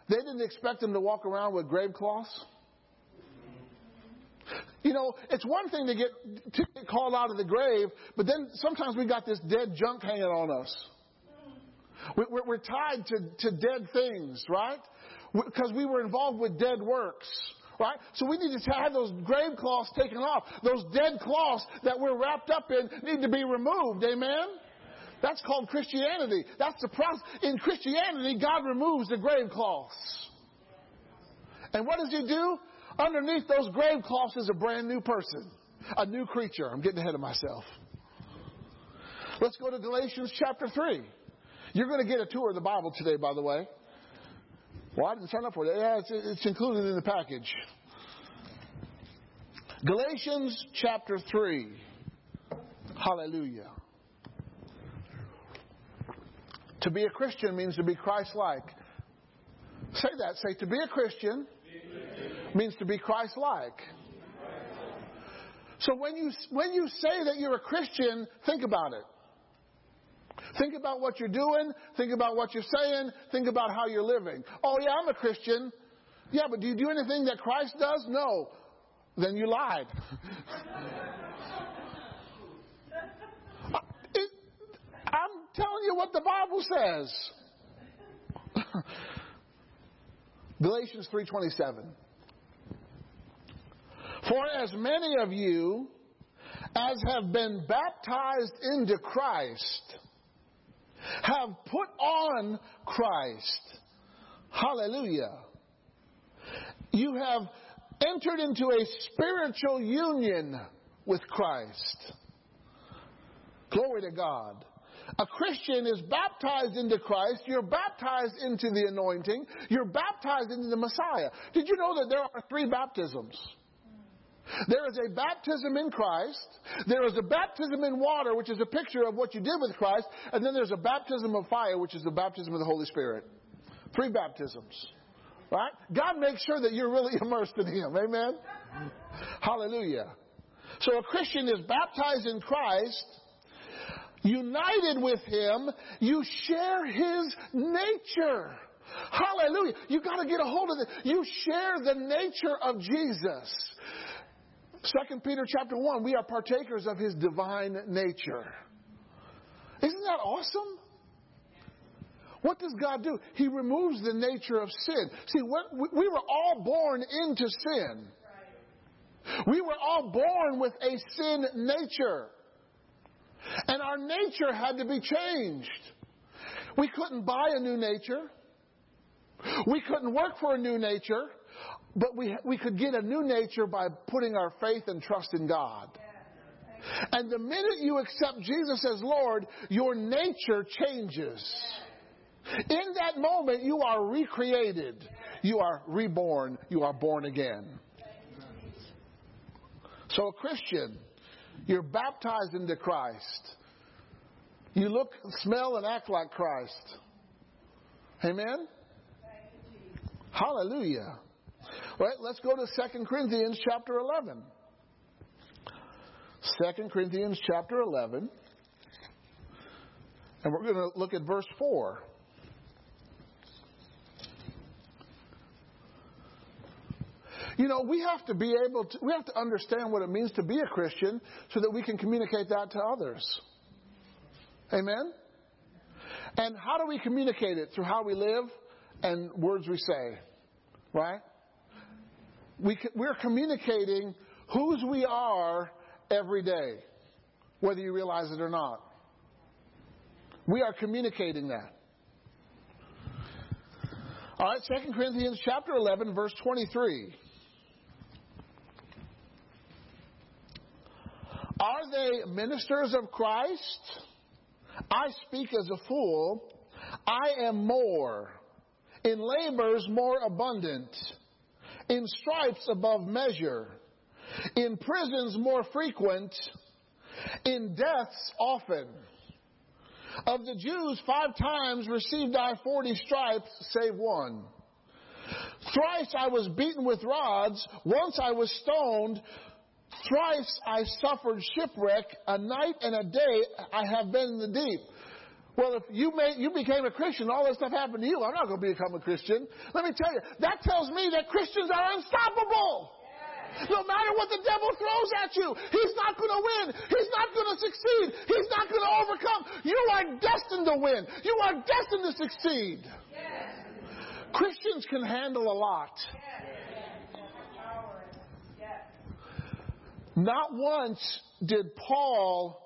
they didn't expect him to walk around with grave cloths? You know, it's one thing to get, to get called out of the grave, but then sometimes we got this dead junk hanging on us. We- We're, we're tied to, to dead things, right? Because we were involved with dead works, right? So we need to have those grave cloths taken off. Those dead cloths that we're wrapped up in need to be removed. Amen? That's called Christianity. That's the process. In Christianity, God removes the grave cloths. And what does He do? Underneath those grave cloths is a brand new person, a new creature. I'm getting ahead of myself. Let's go to Galatians chapter 3. You're going to get a tour of the Bible today, by the way. Well, I didn't sign up for it. Yeah, it's, it's included in the package. Galatians chapter 3. Hallelujah. To be a Christian means to be Christ like. Say that. Say, to be a Christian means to be Christ like. So when you, when you say that you're a Christian, think about it. Think about what you're doing. Think about what you're saying. Think about how you're living. Oh, yeah, I'm a Christian. Yeah, but do you do anything that Christ does? No. Then you lied. It- I'm telling you what the Bible says. Galatians 3:27. For as many of you as have been baptized into Christ have put on Christ. Hallelujah. You have entered into a spiritual union with Christ. Glory to God. A Christian is baptized into Christ. You're baptized into the anointing. You're baptized into the Messiah. Did you know that there are three baptisms? There is a baptism in Christ. There is a baptism in water, which is a picture of what you did with Christ. And then there's a baptism of fire, which is the baptism of the Holy Spirit. Three baptisms. Right? God makes sure that you're really immersed in Him. Amen? Hallelujah. So a Christian is baptized in Christ, united with Him, you share His nature. Hallelujah. You got to get a hold of it. You share the nature of Jesus. Second Peter chapter 1, we are partakers of his divine nature. Isn't that awesome? What does God do? He removes the nature of sin. See, we were all born into sin. We were all born with a sin nature. And our nature had to be changed. We couldn't buy a new nature. We couldn't work for a new nature. But we, we could get a new nature by putting our faith and trust in God. And the minute you accept Jesus as Lord, your nature changes. In that moment, you are recreated. You are reborn. You are born again. So, a Christian, you're baptized into Christ. You look, smell, and act like Christ. Amen? Hallelujah. All right, let's go to 2 Corinthians chapter 11. 2 Corinthians chapter 11. And we're going to look at verse 4. You know, we have to be able to, we have to understand what it means to be a Christian so that we can communicate that to others. Amen? And how do we communicate it? Through how we live and words we say. Right? We, we're communicating whose we are every day, whether you realize it or not. We are communicating that. All right, 2 Corinthians chapter 11, verse 23. Are they ministers of Christ? I speak as a fool. I am more. In labors more abundant. In stripes above measure. In prisons more frequent. In deaths often. Of the Jews, five times received I forty stripes, save one. Thrice I was beaten with rods. Once I was stoned. Thrice I suffered shipwreck. A night and a day I have been in the deep. Well, if you made, you became a Christian, all this stuff happened to you. I'm not going to become a Christian. Let me tell you, that tells me that Christians are unstoppable. No matter what the devil throws at you, he's not going to win. He's not going to succeed. He's not going to overcome. You are destined to win. You are destined to succeed. Christians can handle a lot. Not once did Paul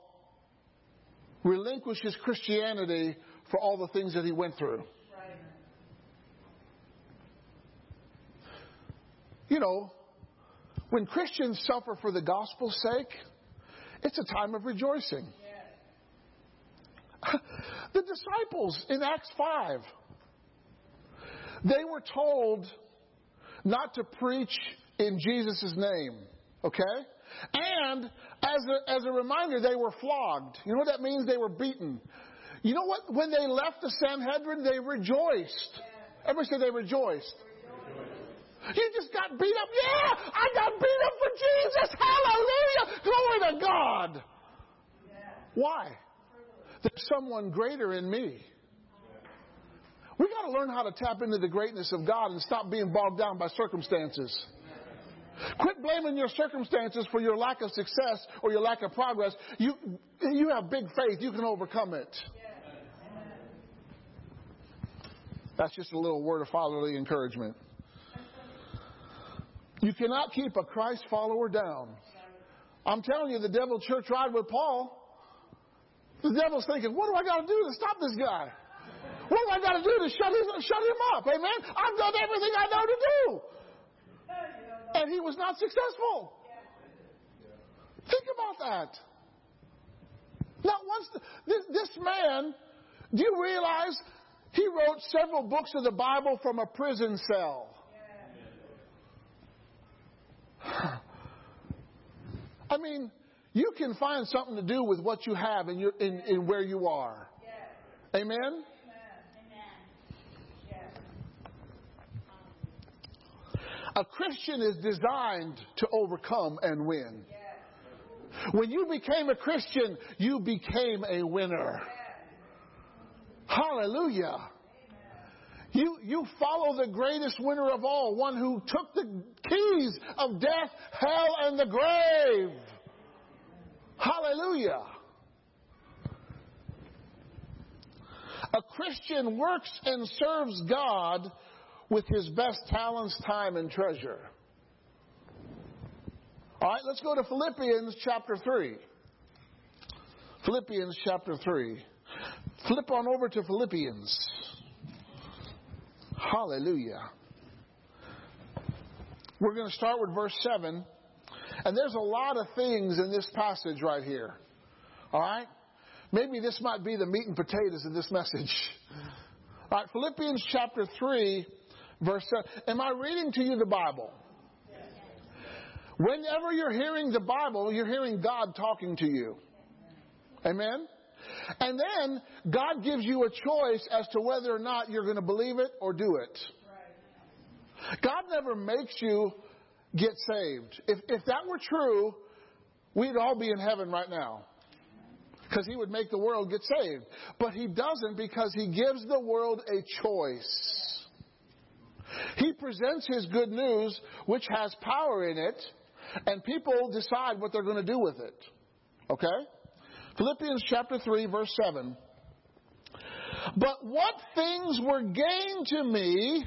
relinquish his Christianity for all the things that he went through. You know, when Christians suffer for the gospel's sake, it's a time of rejoicing. the disciples in Acts 5, they were told not to preach in Jesus' name, okay? And as a, as a reminder, they were flogged. You know what that means? They were beaten. You know what? When they left the Sanhedrin, they rejoiced. Everybody say they rejoiced. You just got beat up. Yeah, I got beat up for Jesus. Hallelujah. Glory to God. Why? There's someone greater in me. We got to learn how to tap into the greatness of God and stop being bogged down by circumstances. Quit blaming your circumstances for your lack of success or your lack of progress. You, you have big faith. You can overcome it. That's just a little word of fatherly encouragement. You cannot keep a Christ follower down. I'm telling you, the devil church ride with Paul. The devil's thinking, what do I got to do to stop this guy? What do I got to do to shut him, shut him up? Amen? I've done everything I know to do. And he was not successful. Think about that. Not once, the, this, this man, do you realize he wrote several books of the Bible from a prison cell? I mean, you can find something to do with what you have in, your, in, in where you are. Amen? A Christian is designed to overcome and win. When you became a Christian, you became a winner. Hallelujah. You, you follow the greatest winner of all, one who took the keys of death, hell, and the grave. Hallelujah. A Christian works and serves God with his best talents, time, and treasure. All right, let's go to Philippians chapter 3. Philippians chapter 3. Flip on over to Philippians. Hallelujah. We're going to start with verse 7. And there's a lot of things in this passage right here. All right? Maybe this might be the meat and potatoes of this message. All right, Philippians chapter 3, verse 7. Am I reading to you the Bible? Whenever you're hearing the Bible, you're hearing God talking to you. Amen? And then God gives you a choice as to whether or not you're going to believe it or do it. God never makes you get saved. If, if that were true, we'd all be in heaven right now. Because he would make the world get saved. But he doesn't because he gives the world a choice. He presents his good news, which has power in it, and people decide what they're going to do with it. Okay? Philippians chapter 3, verse 7. But what things were gained to me,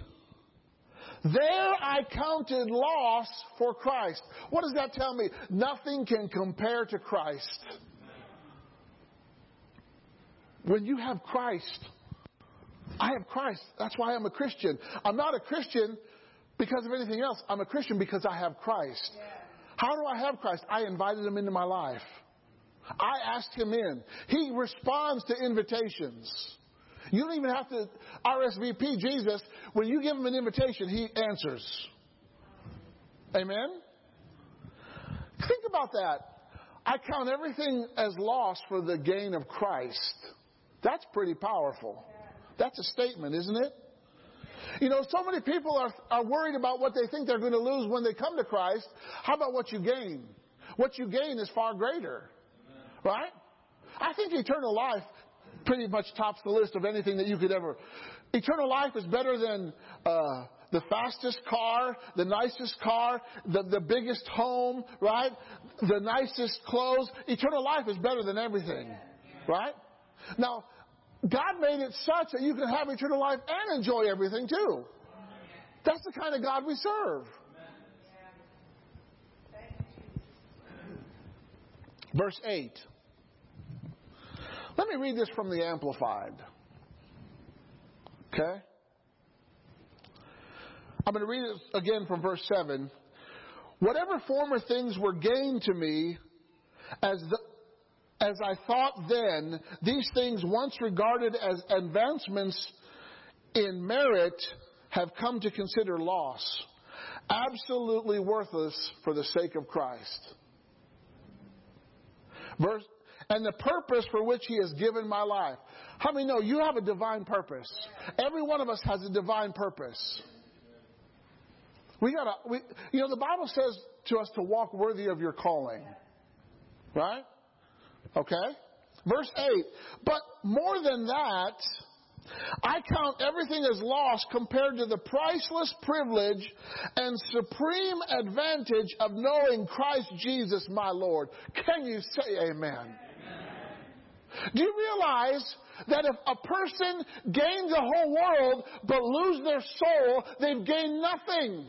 there I counted loss for Christ. What does that tell me? Nothing can compare to Christ. When you have Christ, I have Christ. That's why I'm a Christian. I'm not a Christian because of anything else. I'm a Christian because I have Christ. How do I have Christ? I invited him into my life. I asked him in. He responds to invitations. You don't even have to RSVP Jesus. When you give him an invitation, he answers. Amen? Think about that. I count everything as loss for the gain of Christ. That's pretty powerful. That's a statement, isn't it? You know, so many people are, are worried about what they think they're going to lose when they come to Christ. How about what you gain? What you gain is far greater. Right? I think eternal life pretty much tops the list of anything that you could ever. Eternal life is better than uh, the fastest car, the nicest car, the, the biggest home, right? The nicest clothes. Eternal life is better than everything, right? Now, God made it such that you can have eternal life and enjoy everything too. That's the kind of God we serve. Verse 8. Let me read this from the Amplified. Okay? I'm going to read it again from verse 7. Whatever former things were gained to me, as, the, as I thought then, these things once regarded as advancements in merit have come to consider loss, absolutely worthless for the sake of Christ. Verse, and the purpose for which He has given my life. How many know you have a divine purpose? Every one of us has a divine purpose. We gotta, we, you know, the Bible says to us to walk worthy of your calling. Right? Okay? Verse 8. But more than that, I count everything as lost compared to the priceless privilege and supreme advantage of knowing Christ Jesus my Lord. Can you say amen? Do you realize that if a person gains the whole world but lose their soul, they've gained nothing?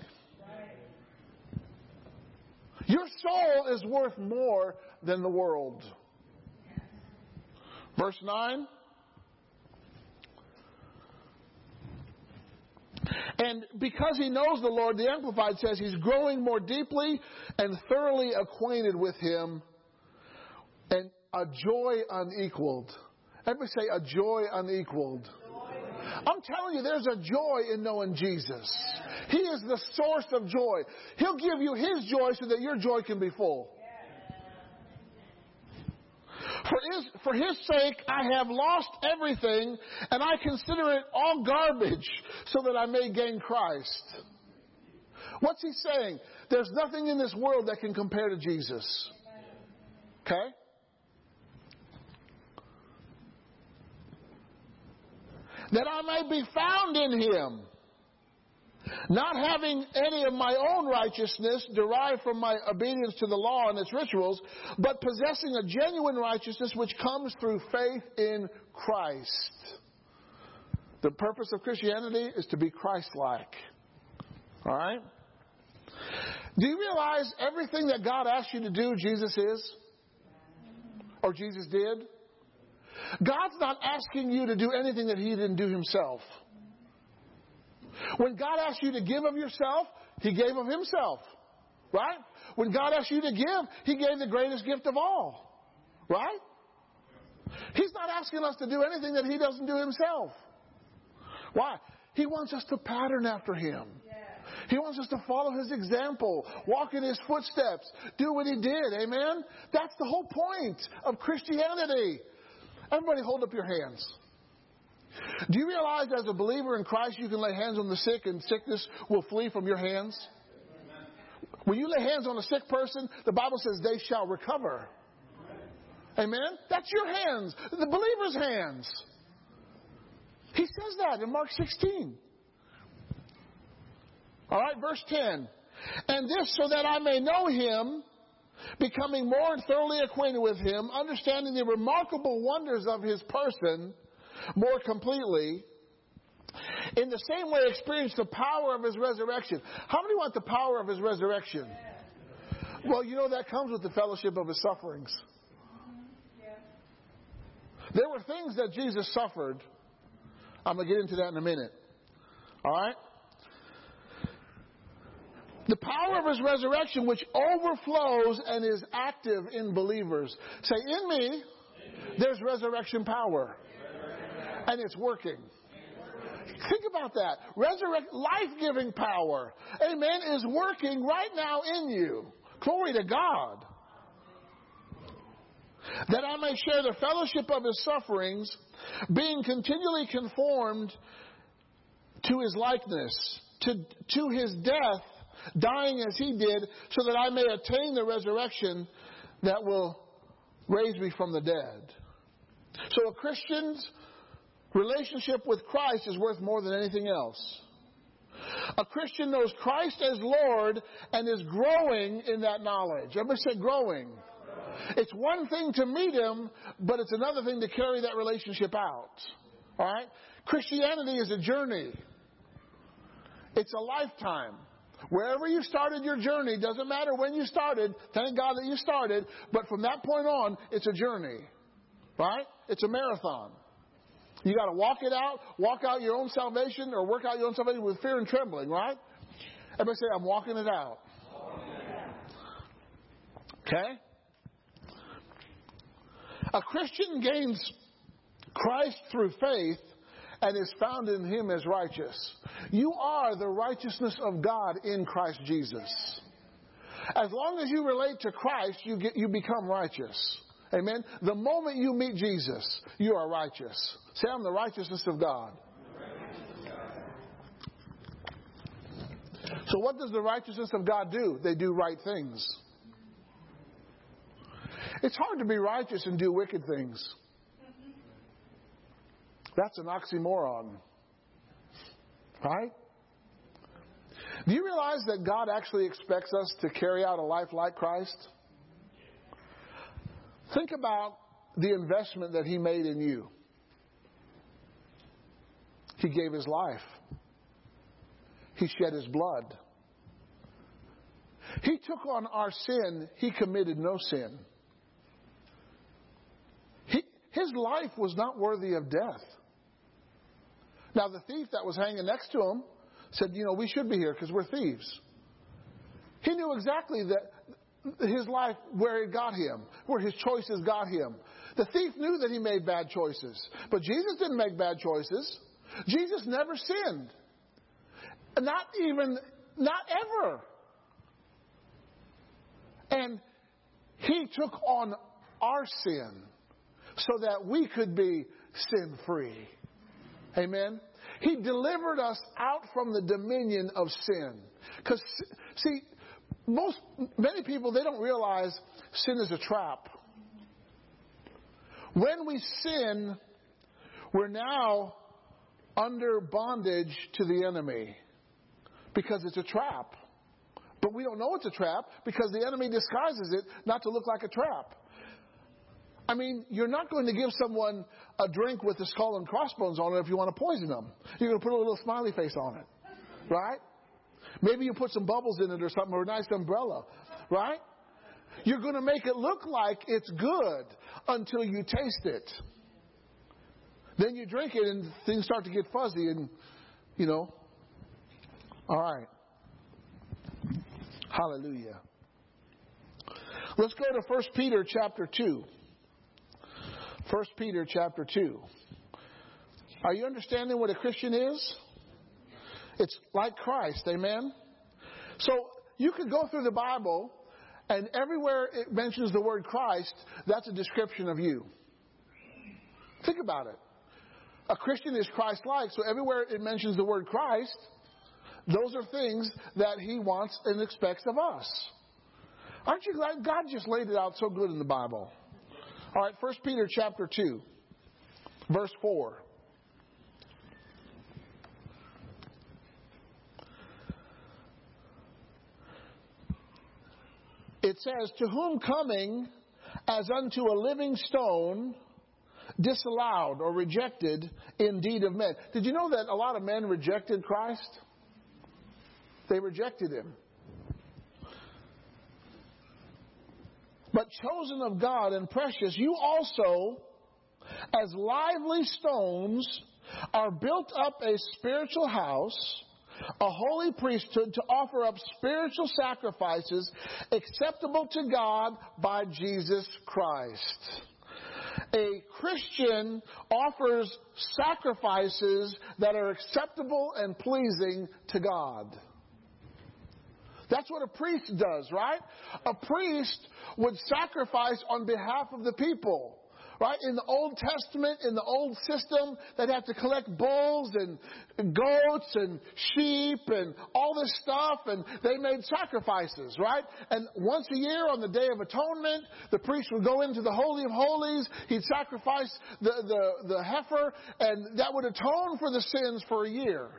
Your soul is worth more than the world. Verse 9. And because he knows the Lord, the Amplified says he's growing more deeply and thoroughly acquainted with him and a joy unequaled. Everybody say a joy unequaled. I'm telling you, there's a joy in knowing Jesus. He is the source of joy. He'll give you His joy so that your joy can be full. For his, for his sake, I have lost everything, and I consider it all garbage so that I may gain Christ. What's he saying? There's nothing in this world that can compare to Jesus. Okay? That I may be found in him not having any of my own righteousness derived from my obedience to the law and its rituals, but possessing a genuine righteousness which comes through faith in Christ. The purpose of Christianity is to be Christ like. All right? Do you realize everything that God asked you to do, Jesus is? Or Jesus did? God's not asking you to do anything that He didn't do Himself. When God asked you to give of yourself, He gave of Himself. Right? When God asked you to give, He gave the greatest gift of all. Right? He's not asking us to do anything that He doesn't do Himself. Why? He wants us to pattern after Him. He wants us to follow His example, walk in His footsteps, do what He did. Amen? That's the whole point of Christianity. Everybody hold up your hands. Do you realize as a believer in Christ you can lay hands on the sick and sickness will flee from your hands? When you lay hands on a sick person, the Bible says they shall recover. Amen? That's your hands, the believer's hands. He says that in Mark 16. All right, verse 10. And this so that I may know him, becoming more thoroughly acquainted with him, understanding the remarkable wonders of his person more completely, in the same way experience the power of his resurrection. How many want the power of his resurrection? Well, you know that comes with the fellowship of his sufferings. There were things that Jesus suffered. I'm going to get into that in a minute. All right? The power of his resurrection, which overflows and is active in believers. Say, in me, there's resurrection power. And it's working. Think about that. Resurrect, life-giving power, amen, is working right now in you. Glory to God. That I may share the fellowship of his sufferings, being continually conformed to his likeness, to, to his death, dying as he did, so that I may attain the resurrection that will raise me from the dead. So a Christian's relationship with Christ is worth more than anything else. A Christian knows Christ as Lord and is growing in that knowledge. Everybody say growing. It's one thing to meet Him, but it's another thing to carry that relationship out. Alright? Christianity is a journey. It's a lifetime. Wherever you started your journey, doesn't matter when you started, thank God that you started, but from that point on, it's a journey. Right? It's a marathon. You got to walk it out, walk out your own salvation, or work out your own salvation with fear and trembling, right? Everybody say, I'm walking it out. Okay? A Christian gains Christ through faith and is found in Him as righteous. You are the righteousness of God in Christ Jesus. As long as you relate to Christ, you, get, you become righteous. Amen. The moment you meet Jesus, you are righteous. Say, I'm the righteousness of God. So, what does the righteousness of God do? They do right things. It's hard to be righteous and do wicked things. That's an oxymoron. Right? Do you realize that God actually expects us to carry out a life like Christ? Think about the investment that He made in you. He gave His life, He shed His blood. He took on our sin, He committed no sin. He, his life was not worthy of death. Now, the thief that was hanging next to him said, You know, we should be here because we're thieves. He knew exactly that his life, where it got him, where his choices got him. The thief knew that he made bad choices, but Jesus didn't make bad choices. Jesus never sinned. Not even, not ever. And he took on our sin so that we could be sin free. Amen. He delivered us out from the dominion of sin. Because, see, most, many people, they don't realize sin is a trap. When we sin, we're now under bondage to the enemy because it's a trap. But we don't know it's a trap because the enemy disguises it not to look like a trap. I mean, you're not going to give someone a drink with a skull and crossbones on it if you want to poison them. You're going to put a little smiley face on it, right? Maybe you put some bubbles in it or something, or a nice umbrella, right? You're going to make it look like it's good until you taste it. Then you drink it and things start to get fuzzy and, you know. All right. Hallelujah. Let's go to 1 Peter chapter 2. 1 Peter chapter 2. Are you understanding what a Christian is? It's like Christ, amen? So you could go through the Bible, and everywhere it mentions the word Christ, that's a description of you. Think about it. A Christian is Christ like, so everywhere it mentions the word Christ, those are things that He wants and expects of us. Aren't you glad God just laid it out so good in the Bible? All right, 1 Peter chapter 2, verse 4. It says, To whom coming as unto a living stone, disallowed or rejected in deed of men. Did you know that a lot of men rejected Christ? They rejected him. But chosen of God and precious, you also, as lively stones, are built up a spiritual house, a holy priesthood to offer up spiritual sacrifices acceptable to God by Jesus Christ. A Christian offers sacrifices that are acceptable and pleasing to God. That's what a priest does, right? A priest would sacrifice on behalf of the people. Right? In the Old Testament, in the old system, they'd have to collect bulls and goats and sheep and all this stuff, and they made sacrifices, right? And once a year on the Day of Atonement, the priest would go into the Holy of Holies, he'd sacrifice the, the, the heifer, and that would atone for the sins for a year.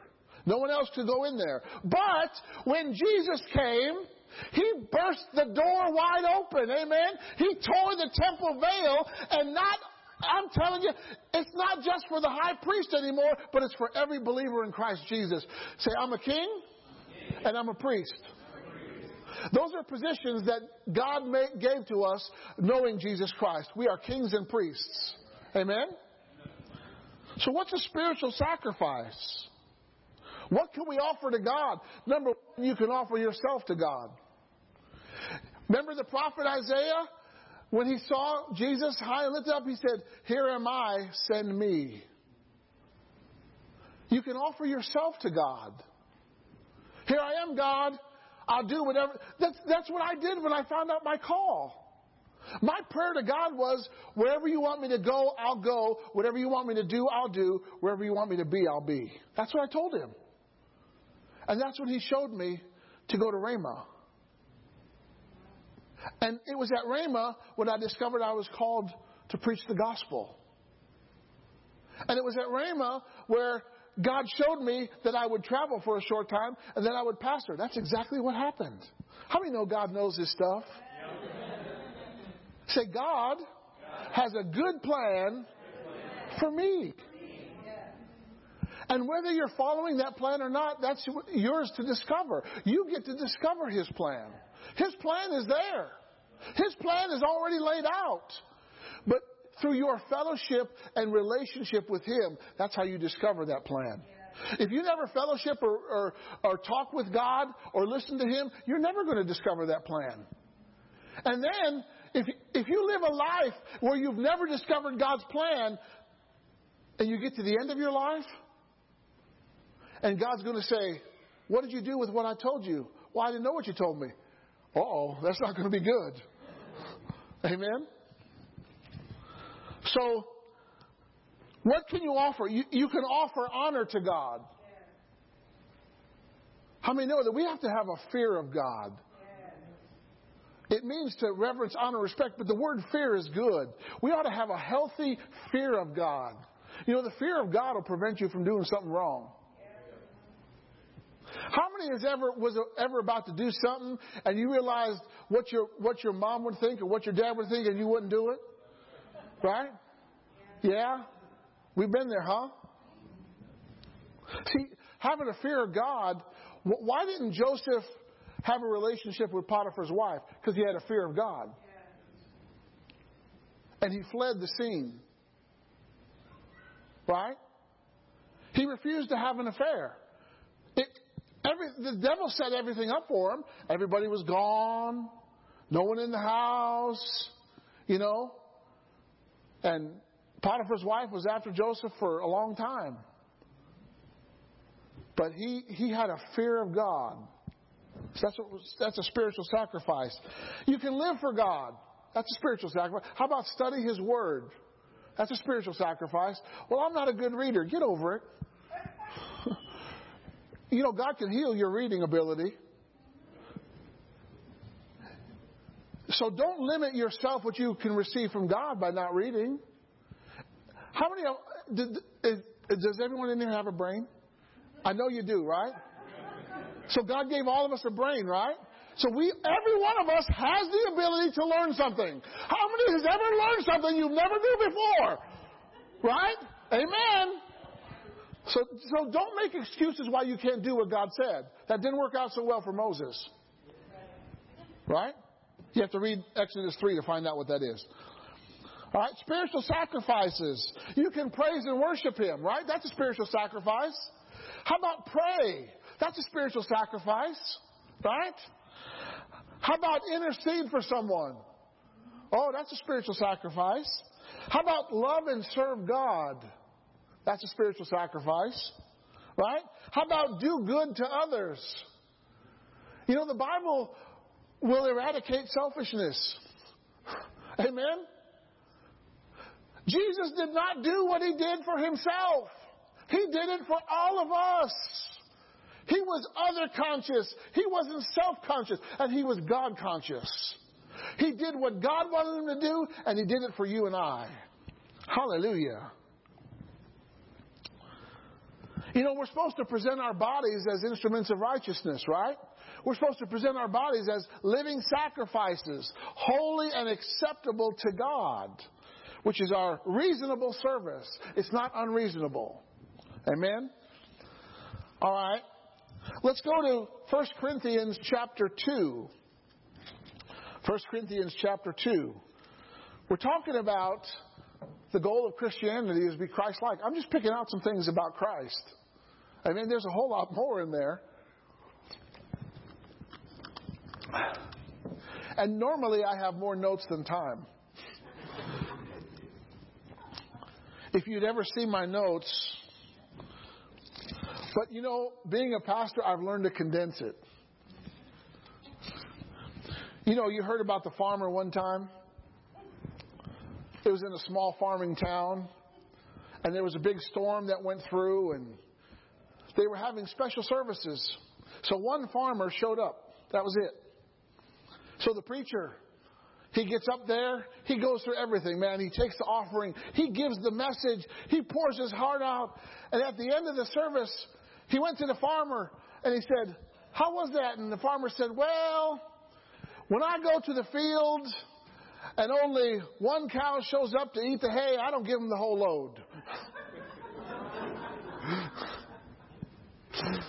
No one else could go in there. But when Jesus came, he burst the door wide open. Amen. He tore the temple veil and not I'm telling you, it's not just for the high priest anymore, but it's for every believer in Christ Jesus. Say, I'm a king and I'm a priest. Those are positions that God gave to us knowing Jesus Christ. We are kings and priests. Amen? So, what's a spiritual sacrifice? What can we offer to God? Number one, you can offer yourself to God. Remember the prophet Isaiah? When he saw Jesus high and lifted up, he said, Here am I, send me. You can offer yourself to God. Here I am, God. I'll do whatever. That's, that's what I did when I found out my call. My prayer to God was, wherever you want me to go, I'll go. Whatever you want me to do, I'll do. Wherever you want me to be, I'll be. That's what I told him. And that's when he showed me to go to Rhema. And it was at Rhema when I discovered I was called to preach the gospel. And it was at Rhema where God showed me that I would travel for a short time and then I would pastor. That's exactly what happened. How many know God knows this stuff? Say, God has a good plan for me. And whether you're following that plan or not, that's yours to discover. You get to discover His plan. His plan is there. His plan is already laid out. But through your fellowship and relationship with Him, that's how you discover that plan. If you never fellowship or, or, or talk with God or listen to Him, you're never going to discover that plan. And then, if, if you live a life where you've never discovered God's plan, and you get to the end of your life, and God's going to say, What did you do with what I told you? Well, I didn't know what you told me. Oh, that's not going to be good. Amen? So, what can you offer? You, you can offer honor to God. How many know that we have to have a fear of God? It means to reverence, honor, respect, but the word fear is good. We ought to have a healthy fear of God. You know, the fear of God will prevent you from doing something wrong. How many has ever was ever about to do something and you realized what your what your mom would think or what your dad would think and you wouldn't do it? Right? Yeah? We've been there, huh? See, having a fear of God, why didn't Joseph have a relationship with Potiphar's wife? Because he had a fear of God. And he fled the scene. Right? He refused to have an affair. Every, the devil set everything up for him. Everybody was gone. No one in the house. You know? And Potiphar's wife was after Joseph for a long time. But he, he had a fear of God. So that's, what, that's a spiritual sacrifice. You can live for God. That's a spiritual sacrifice. How about study His Word? That's a spiritual sacrifice. Well, I'm not a good reader. Get over it. You know, God can heal your reading ability. So don't limit yourself what you can receive from God by not reading. How many? Did, does everyone in here have a brain? I know you do, right? So God gave all of us a brain, right? So we, every one of us has the ability to learn something. How many has ever learned something you've never knew before? Right? Amen. So, so don't make excuses why you can't do what God said. That didn't work out so well for Moses. Right? You have to read Exodus 3 to find out what that is. All right, spiritual sacrifices. You can praise and worship Him, right? That's a spiritual sacrifice. How about pray? That's a spiritual sacrifice, right? How about intercede for someone? Oh, that's a spiritual sacrifice. How about love and serve God? That's a spiritual sacrifice, right? How about do good to others? You know, the Bible will eradicate selfishness. Amen? Jesus did not do what he did for himself. He did it for all of us. He was other conscious. He wasn't self conscious. And he was God conscious. He did what God wanted him to do, and he did it for you and I. Hallelujah. You know, we're supposed to present our bodies as instruments of righteousness, right? We're supposed to present our bodies as living sacrifices, holy and acceptable to God, which is our reasonable service. It's not unreasonable. Amen? All right. Let's go to 1 Corinthians chapter 2. 1 Corinthians chapter 2. We're talking about the goal of Christianity is to be Christ like. I'm just picking out some things about Christ. I mean, there's a whole lot more in there. And normally I have more notes than time. If you'd ever see my notes, but you know, being a pastor, I've learned to condense it. You know, you heard about the farmer one time. It was in a small farming town, and there was a big storm that went through, and they were having special services. So one farmer showed up. That was it. So the preacher, he gets up there, he goes through everything, man. He takes the offering, he gives the message, he pours his heart out, and at the end of the service, he went to the farmer and he said, How was that? And the farmer said, Well, when I go to the fields and only one cow shows up to eat the hay, I don't give them the whole load. 1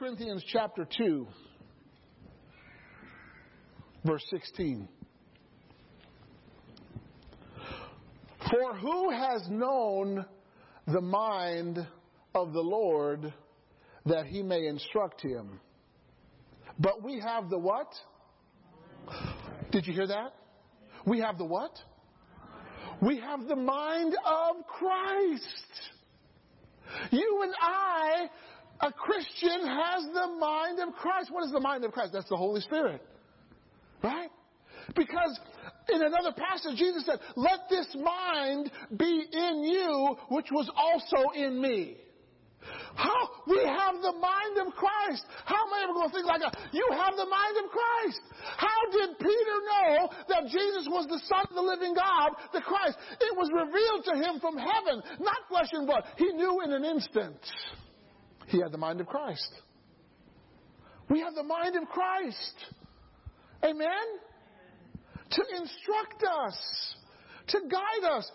Corinthians chapter 2, verse 16. For who has known the mind of the Lord that he may instruct him? But we have the what? Did you hear that? We have the what? We have the mind of Christ. You and I, a Christian, has the mind of Christ. What is the mind of Christ? That's the Holy Spirit. Right? Because in another passage, Jesus said, Let this mind be in you, which was also in me. How? We have the mind of Christ. How am I ever going to think like that? You have the mind of Christ. How did Peter know that Jesus was the Son of the living God, the Christ? It was revealed to him from heaven, not flesh and blood. He knew in an instant. He had the mind of Christ. We have the mind of Christ. Amen? To instruct us, to guide us.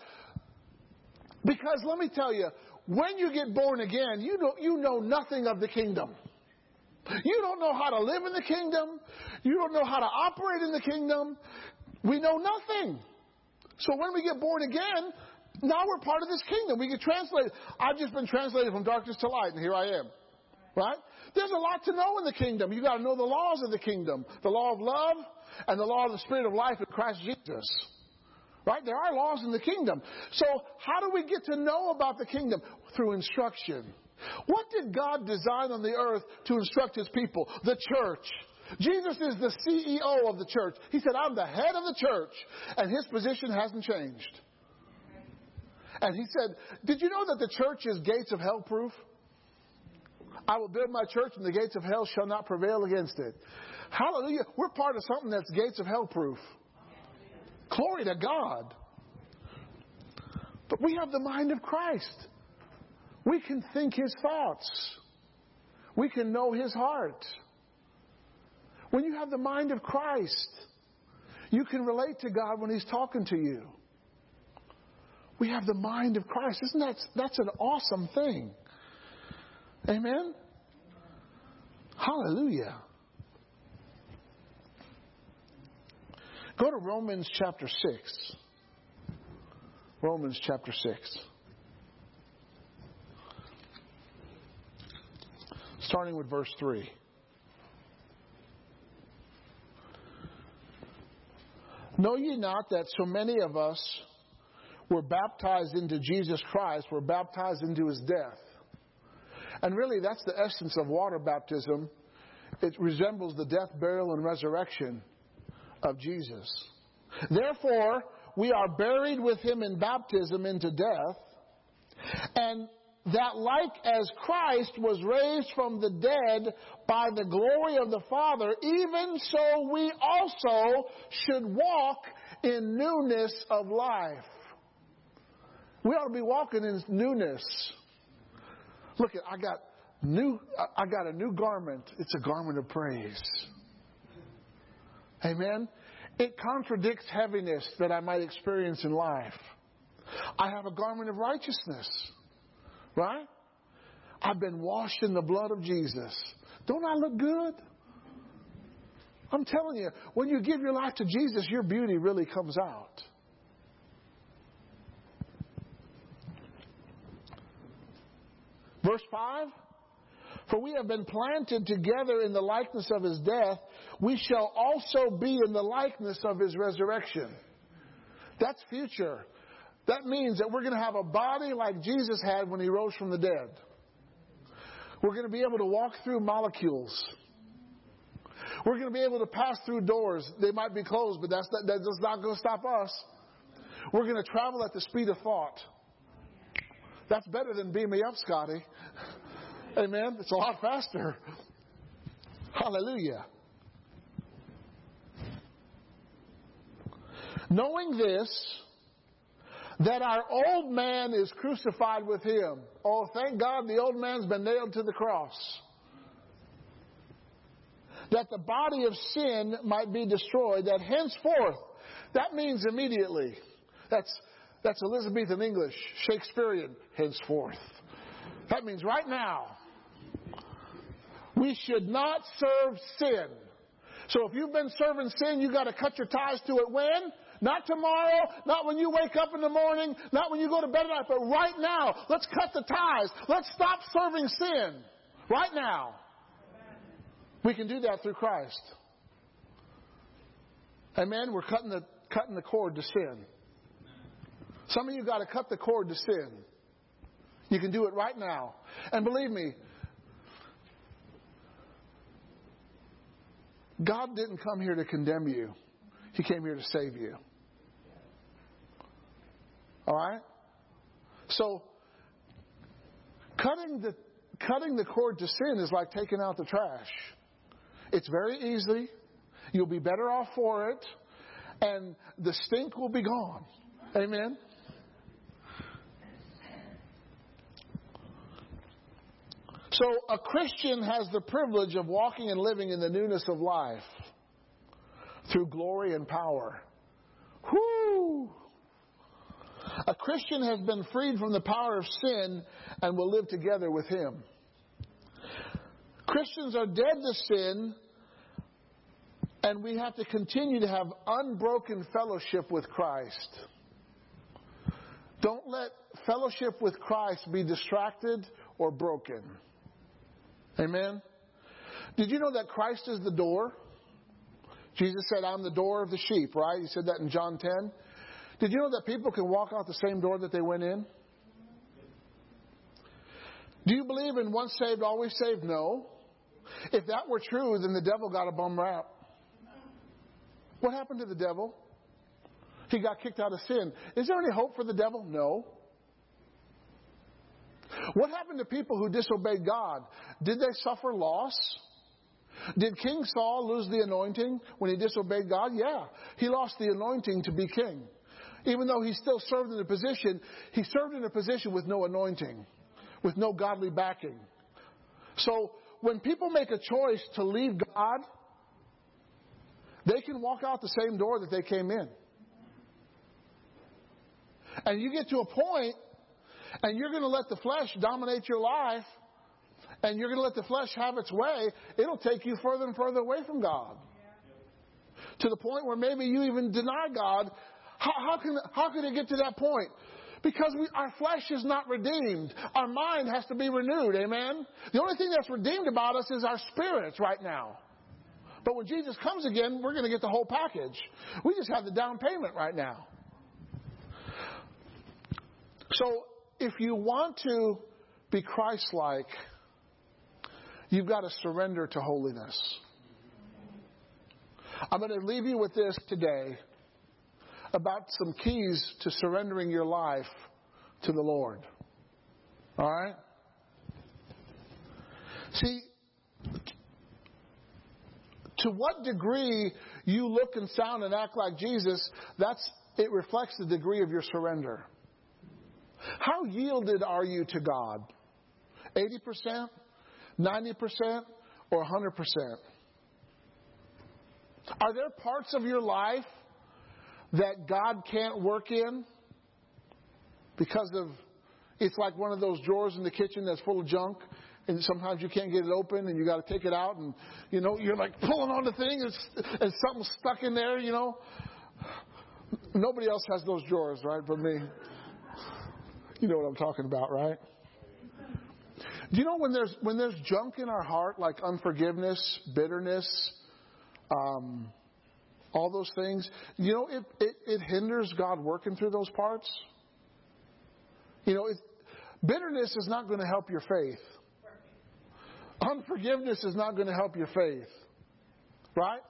Because let me tell you, when you get born again, you know, you know nothing of the kingdom. You don't know how to live in the kingdom. You don't know how to operate in the kingdom. We know nothing. So when we get born again, now we're part of this kingdom. We get translated. I've just been translated from darkness to light, and here I am. Right? There's a lot to know in the kingdom. You got to know the laws of the kingdom, the law of love, and the law of the spirit of life in Christ Jesus. Right? There are laws in the kingdom. So how do we get to know about the kingdom? Through instruction. What did God design on the earth to instruct his people? The church. Jesus is the CEO of the church. He said, I'm the head of the church, and his position hasn't changed. And he said, Did you know that the church is gates of hell proof? I will build my church, and the gates of hell shall not prevail against it. Hallelujah. We're part of something that's gates of hell proof. Glory to God. But we have the mind of Christ. We can think His thoughts. We can know His heart. When you have the mind of Christ, you can relate to God when He's talking to you. We have the mind of Christ. Isn't that that's an awesome thing? Amen? Hallelujah. Go to Romans chapter 6. Romans chapter 6. Starting with verse 3. Know ye not that so many of us were baptized into Jesus Christ, were baptized into his death? And really, that's the essence of water baptism. It resembles the death, burial, and resurrection of Jesus. Therefore, we are buried with him in baptism into death, and that like as Christ was raised from the dead by the glory of the Father, even so we also should walk in newness of life. We ought to be walking in newness. Look, at, I got new. I got a new garment. It's a garment of praise. Amen. It contradicts heaviness that I might experience in life. I have a garment of righteousness. Right? I've been washed in the blood of Jesus. Don't I look good? I'm telling you, when you give your life to Jesus, your beauty really comes out. Verse 5 For we have been planted together in the likeness of his death, we shall also be in the likeness of his resurrection. That's future. That means that we're going to have a body like Jesus had when he rose from the dead. We're going to be able to walk through molecules. We're going to be able to pass through doors. They might be closed, but that's not, that's not going to stop us. We're going to travel at the speed of thought. That's better than beam me up, Scotty. Amen. It's a lot faster. Hallelujah. Knowing this, that our old man is crucified with him. Oh, thank God the old man's been nailed to the cross. That the body of sin might be destroyed, that henceforth, that means immediately. That's, that's Elizabethan English, Shakespearean, henceforth. That means right now. We should not serve sin. So if you've been serving sin, you got to cut your ties to it when? Not tomorrow, not when you wake up in the morning, not when you go to bed at night, but right now. Let's cut the ties. Let's stop serving sin. Right now. We can do that through Christ. Amen. We're cutting the cutting the cord to sin. Some of you got to cut the cord to sin. You can do it right now. And believe me, God didn't come here to condemn you. He came here to save you. All right? So, cutting the, cutting the cord to sin is like taking out the trash. It's very easy. You'll be better off for it. And the stink will be gone. Amen? So, a Christian has the privilege of walking and living in the newness of life through glory and power. Whoo! A Christian has been freed from the power of sin and will live together with Him. Christians are dead to sin, and we have to continue to have unbroken fellowship with Christ. Don't let fellowship with Christ be distracted or broken. Amen? Did you know that Christ is the door? Jesus said, I'm the door of the sheep, right? He said that in John 10. Did you know that people can walk out the same door that they went in? Do you believe in once saved, always saved? No. If that were true, then the devil got a bum rap. What happened to the devil? He got kicked out of sin. Is there any hope for the devil? No. What happened to people who disobeyed God? Did they suffer loss? Did King Saul lose the anointing when he disobeyed God? Yeah. He lost the anointing to be king. Even though he still served in a position, he served in a position with no anointing, with no godly backing. So when people make a choice to leave God, they can walk out the same door that they came in. And you get to a point, and you're going to let the flesh dominate your life, and you're going to let the flesh have its way, it'll take you further and further away from God. To the point where maybe you even deny God. How, how can, how can it get to that point? Because we, our flesh is not redeemed. Our mind has to be renewed. Amen? The only thing that's redeemed about us is our spirits right now. But when Jesus comes again, we're going to get the whole package. We just have the down payment right now. So, if you want to be Christ like, you've got to surrender to holiness. I'm going to leave you with this today about some keys to surrendering your life to the Lord. All right? See, to what degree you look and sound and act like Jesus, that's it reflects the degree of your surrender. How yielded are you to God? 80%, 90%, or 100%? Are there parts of your life that God can't work in because of it's like one of those drawers in the kitchen that's full of junk and sometimes you can't get it open and you got to take it out and you know you're like pulling on the thing and, and something's stuck in there you know nobody else has those drawers right but me you know what I'm talking about right do you know when there's when there's junk in our heart like unforgiveness bitterness um, all those things you know it, it, it hinders God working through those parts you know it, bitterness is not going to help your faith Unforgiveness is not going to help your faith. Right?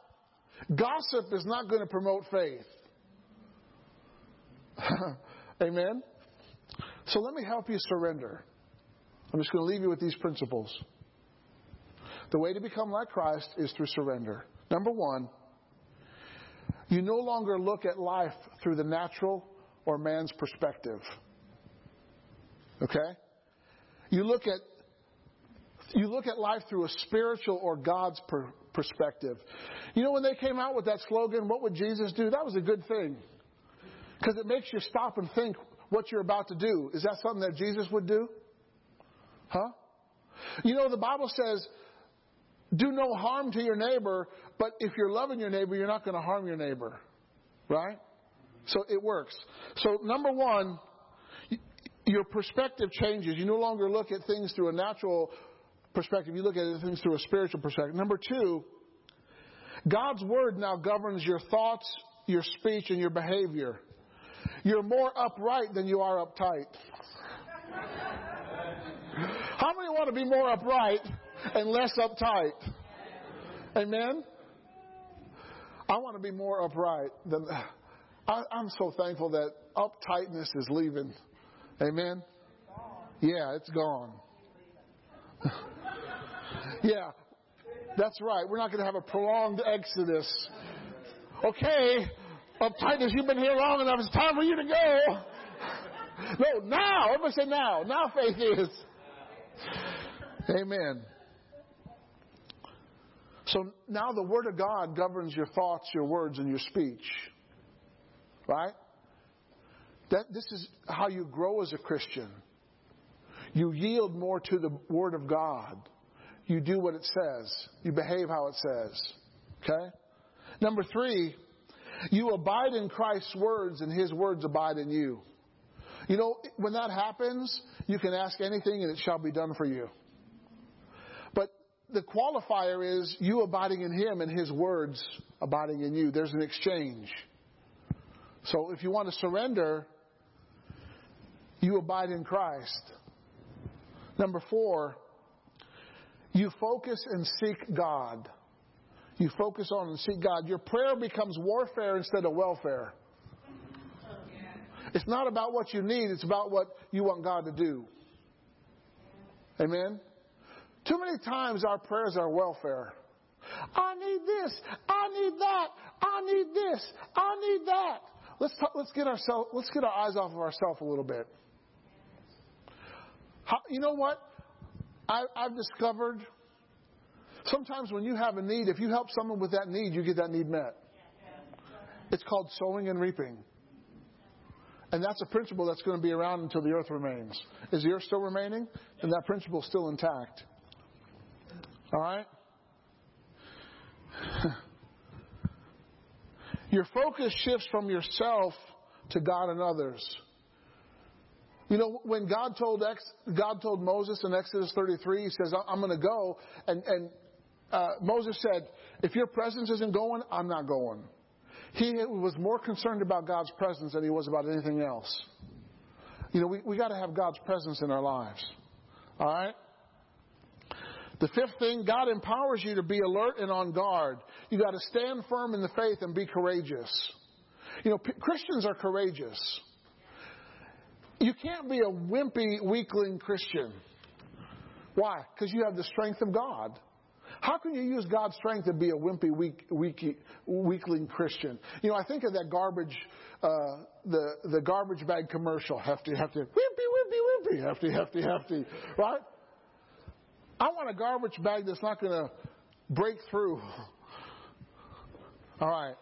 Gossip is not going to promote faith. Amen? So let me help you surrender. I'm just going to leave you with these principles. The way to become like Christ is through surrender. Number one, you no longer look at life through the natural or man's perspective. Okay? You look at you look at life through a spiritual or God's per- perspective. You know, when they came out with that slogan, what would Jesus do? That was a good thing. Because it makes you stop and think what you're about to do. Is that something that Jesus would do? Huh? You know, the Bible says, do no harm to your neighbor, but if you're loving your neighbor, you're not going to harm your neighbor. Right? So it works. So, number one, your perspective changes. You no longer look at things through a natural perspective, you look at things through a spiritual perspective. Number two, God's Word now governs your thoughts, your speech, and your behavior. You're more upright than you are uptight. How many want to be more upright and less uptight? Amen? I want to be more upright than. I, I'm so thankful that uptightness is leaving. Amen? Yeah, it's gone. yeah, that's right. We're not going to have a prolonged exodus. Okay, uptightness, you've been here long enough. It's time for you to go. No, now. Everybody say now. Now faith is. Amen. So now the Word of God governs your thoughts, your words, and your speech. Right? That, this is how you grow as a Christian. You yield more to the Word of God. You do what it says. You behave how it says. Okay? Number three, you abide in Christ's words and His words abide in you. You know, when that happens, you can ask anything and it shall be done for you. But the qualifier is you abiding in Him and His words abiding in you. There's an exchange. So if you want to surrender, you abide in Christ. Number four, you focus and seek God. You focus on and seek God. Your prayer becomes warfare instead of welfare. It's not about what you need, it's about what you want God to do. Amen? Too many times our prayers are welfare. I need this. I need that. I need this. I need that. Let's talk, let's get ourselves let's get our eyes off of ourselves a little bit. How, you know what? I, I've discovered sometimes when you have a need, if you help someone with that need, you get that need met. It's called sowing and reaping. And that's a principle that's going to be around until the earth remains. Is the earth still remaining? Then that principle is still intact. All right? Your focus shifts from yourself to God and others. You know, when God told God told Moses in Exodus 33, He says, "I'm going to go," and and uh, Moses said, "If your presence isn't going, I'm not going." He was more concerned about God's presence than he was about anything else. You know, we we got to have God's presence in our lives. All right. The fifth thing, God empowers you to be alert and on guard. You got to stand firm in the faith and be courageous. You know, p- Christians are courageous. You can't be a wimpy, weakling Christian. Why? Because you have the strength of God. How can you use God's strength to be a wimpy, weak, weak, weakling Christian? You know, I think of that garbage, uh, the the garbage bag commercial. Hefty, hefty, wimpy, wimpy, wimpy, hefty, hefty, hefty. Right? I want a garbage bag that's not going to break through. All right.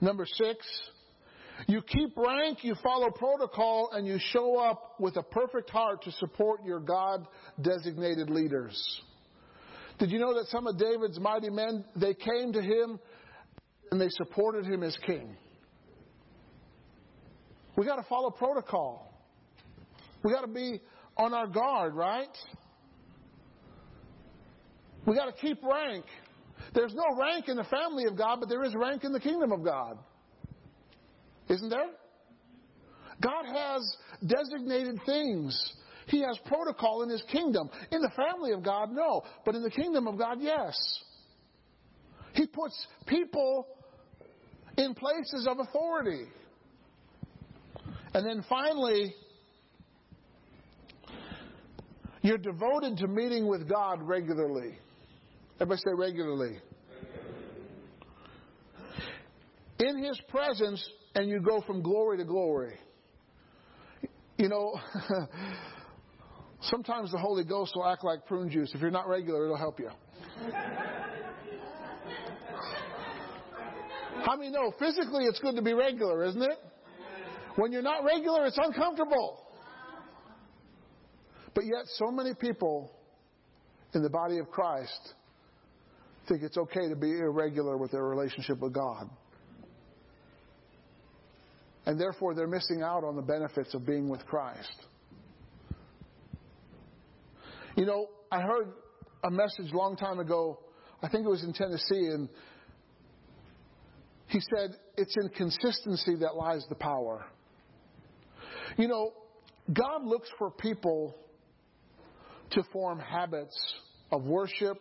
Number six, you keep rank, you follow protocol, and you show up with a perfect heart to support your God designated leaders. Did you know that some of David's mighty men, they came to him and they supported him as king? We got to follow protocol. We got to be on our guard, right? We got to keep rank. There's no rank in the family of God, but there is rank in the kingdom of God. Isn't there? God has designated things. He has protocol in His kingdom. In the family of God, no. But in the kingdom of God, yes. He puts people in places of authority. And then finally, you're devoted to meeting with God regularly. Everybody say regularly. In His presence, and you go from glory to glory. You know, sometimes the Holy Ghost will act like prune juice. If you're not regular, it'll help you. How many know physically it's good to be regular, isn't it? When you're not regular, it's uncomfortable. But yet, so many people in the body of Christ think it's okay to be irregular with their relationship with God. And therefore, they're missing out on the benefits of being with Christ. You know, I heard a message long time ago, I think it was in Tennessee, and he said, It's in consistency that lies the power. You know, God looks for people to form habits of worship,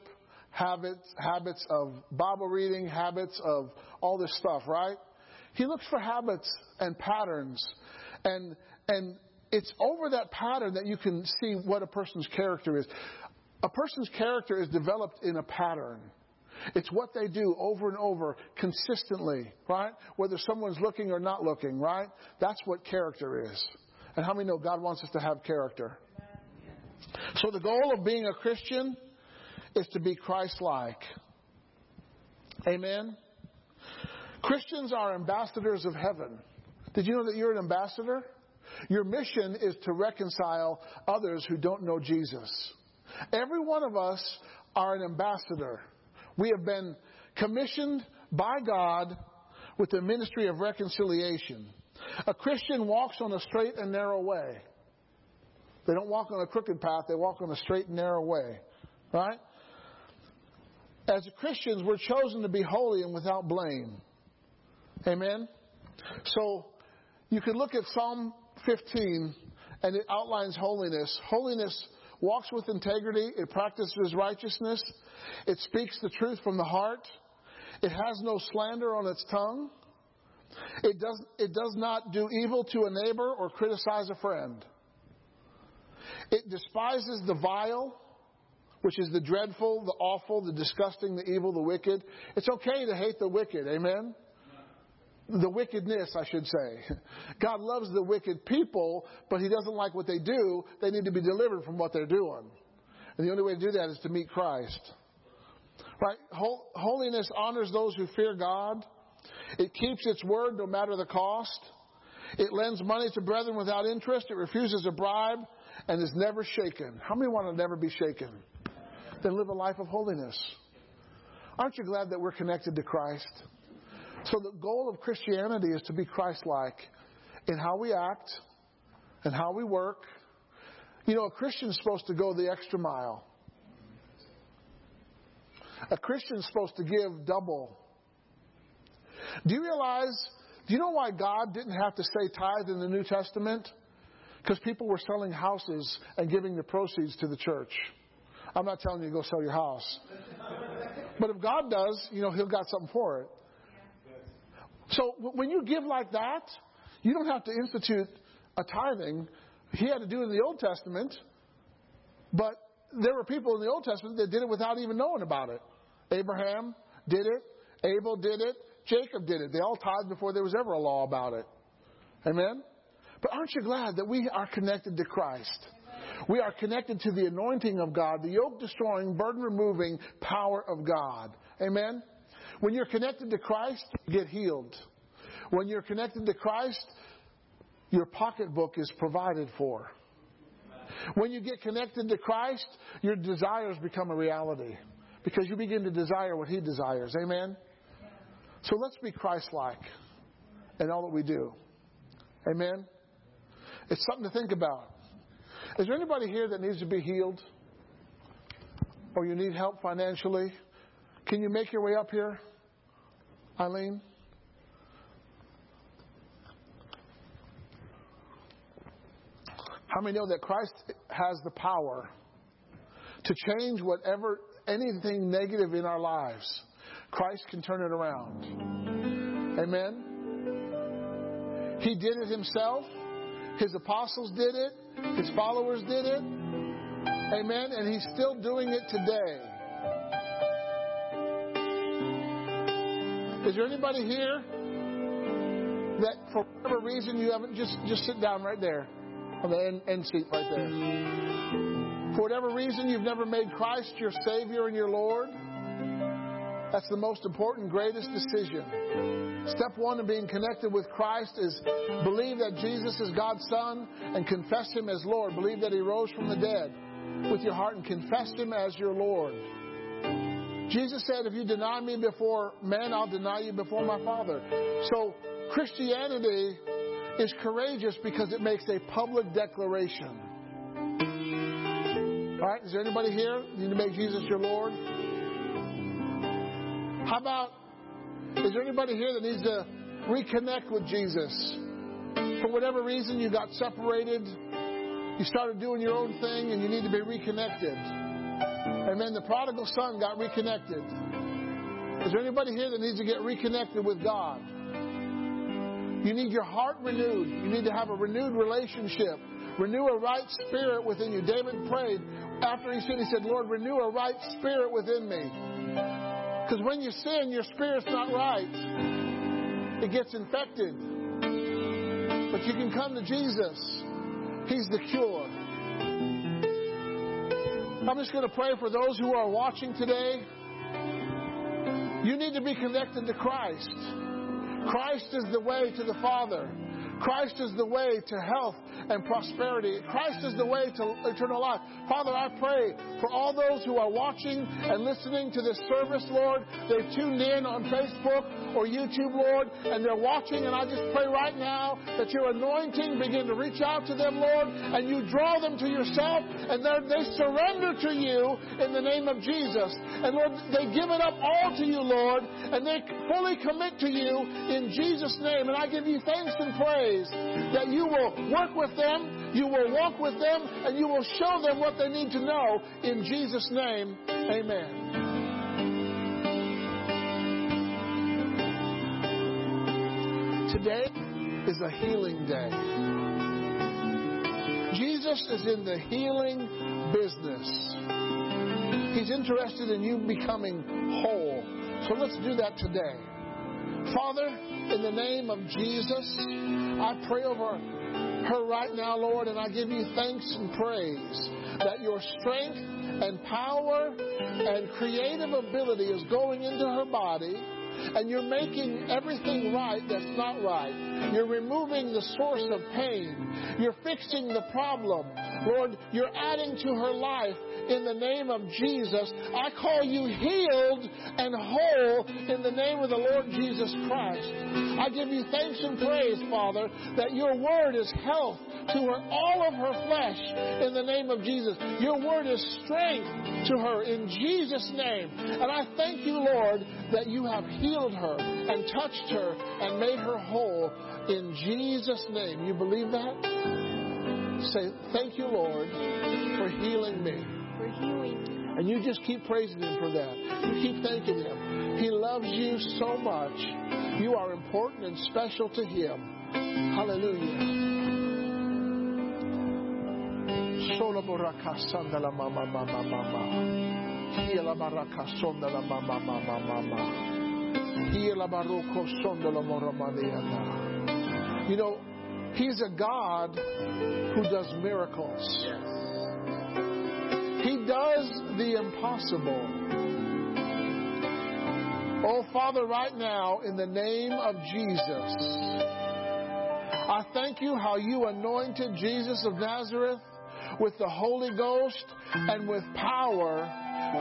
habits, habits of Bible reading, habits of all this stuff, right? He looks for habits and patterns. And, and it's over that pattern that you can see what a person's character is. A person's character is developed in a pattern. It's what they do over and over consistently, right? Whether someone's looking or not looking, right? That's what character is. And how many know God wants us to have character? So the goal of being a Christian is to be Christ like. Amen? Christians are ambassadors of heaven. Did you know that you're an ambassador? Your mission is to reconcile others who don't know Jesus. Every one of us are an ambassador. We have been commissioned by God with the ministry of reconciliation. A Christian walks on a straight and narrow way. They don't walk on a crooked path, they walk on a straight and narrow way. Right? As Christians, we're chosen to be holy and without blame. Amen? So, you can look at Psalm 15, and it outlines holiness. Holiness walks with integrity, it practices righteousness, it speaks the truth from the heart, it has no slander on its tongue, it does, it does not do evil to a neighbor or criticize a friend. It despises the vile, which is the dreadful, the awful, the disgusting, the evil, the wicked. It's okay to hate the wicked, amen? The wickedness, I should say. God loves the wicked people, but He doesn't like what they do. They need to be delivered from what they're doing. And the only way to do that is to meet Christ. Right? Holiness honors those who fear God. It keeps its word no matter the cost. It lends money to brethren without interest. It refuses a bribe and is never shaken. How many want to never be shaken? Then live a life of holiness. Aren't you glad that we're connected to Christ? So the goal of Christianity is to be Christ-like in how we act and how we work. You know, a Christian's supposed to go the extra mile. A Christian's supposed to give double. Do you realize, do you know why God didn't have to say tithe in the New Testament? Because people were selling houses and giving the proceeds to the church. I'm not telling you to go sell your house. But if God does, you know, He'll got something for it. So when you give like that, you don't have to institute a tithing. He had to do it in the Old Testament, but there were people in the Old Testament that did it without even knowing about it. Abraham did it, Abel did it, Jacob did it. They all tithed before there was ever a law about it. Amen? But aren't you glad that we are connected to Christ? We are connected to the anointing of God, the yoke destroying, burden removing power of God. Amen? When you're connected to Christ, get healed. When you're connected to Christ, your pocketbook is provided for. When you get connected to Christ, your desires become a reality because you begin to desire what He desires. Amen? So let's be Christ like in all that we do. Amen? It's something to think about. Is there anybody here that needs to be healed? Or you need help financially? Can you make your way up here, Eileen? How many know that Christ has the power to change whatever, anything negative in our lives. Christ can turn it around. Amen? He did it himself. His apostles did it. His followers did it. Amen? And he's still doing it today. Is there anybody here that for whatever reason you haven't just just sit down right there on the end, end seat right there. For whatever reason you've never made Christ your Savior and your Lord, that's the most important, greatest decision. Step one in being connected with Christ is believe that Jesus is God's Son and confess Him as Lord. Believe that He rose from the dead with your heart and confess Him as your Lord. Jesus said, If you deny me before men, I'll deny you before my Father. So Christianity is courageous because it makes a public declaration. All right, is there anybody here need to make Jesus your Lord? How about, is there anybody here that needs to reconnect with Jesus? For whatever reason, you got separated, you started doing your own thing, and you need to be reconnected. Amen. The prodigal son got reconnected. Is there anybody here that needs to get reconnected with God? You need your heart renewed. You need to have a renewed relationship. Renew a right spirit within you. David prayed after he sinned, he said, Lord, renew a right spirit within me. Because when you sin, your spirit's not right. It gets infected. But you can come to Jesus. He's the cure. I'm just going to pray for those who are watching today. You need to be connected to Christ. Christ is the way to the Father. Christ is the way to health and prosperity. Christ is the way to eternal life. Father, I pray for all those who are watching and listening to this service, Lord. They've tuned in on Facebook or YouTube, Lord, and they're watching. And I just pray right now that your anointing begin to reach out to them, Lord, and you draw them to yourself, and they surrender to you in the name of Jesus. And Lord, they give it up all to you, Lord, and they fully commit to you in Jesus' name. And I give you thanks and praise that you will work with them, you will walk with them, and you will show them what they need to know. In Jesus' name, amen. Today is a healing day. Jesus is in the healing business. He's interested in you becoming whole. So let's do that today. Father, in the name of Jesus, I pray over her right now, Lord, and I give you thanks and praise that your strength and power and creative ability is going into her body and you're making everything right that's not right. You're removing the source of pain. You're fixing the problem. Lord, you're adding to her life in the name of Jesus. I call you healed and whole in the name of the Lord Jesus Christ. I give you thanks and praise, Father, that your word is health to her, all of her flesh in the name of Jesus. Your word is strength to her in Jesus' name. And I thank you, Lord, that you have healed her and touched her and made her whole in Jesus' name. You believe that? Say, Thank you, Lord, for healing me. For healing me. And you just keep praising Him for that. You keep thanking Him. He loves you so much. You are important and special to Him. Hallelujah. Mama mama mama. Hiela mama mama mama. Hiela. You know, He's a God who does miracles. He does the impossible. Oh, Father, right now, in the name of Jesus, I thank you how you anointed Jesus of Nazareth with the Holy Ghost and with power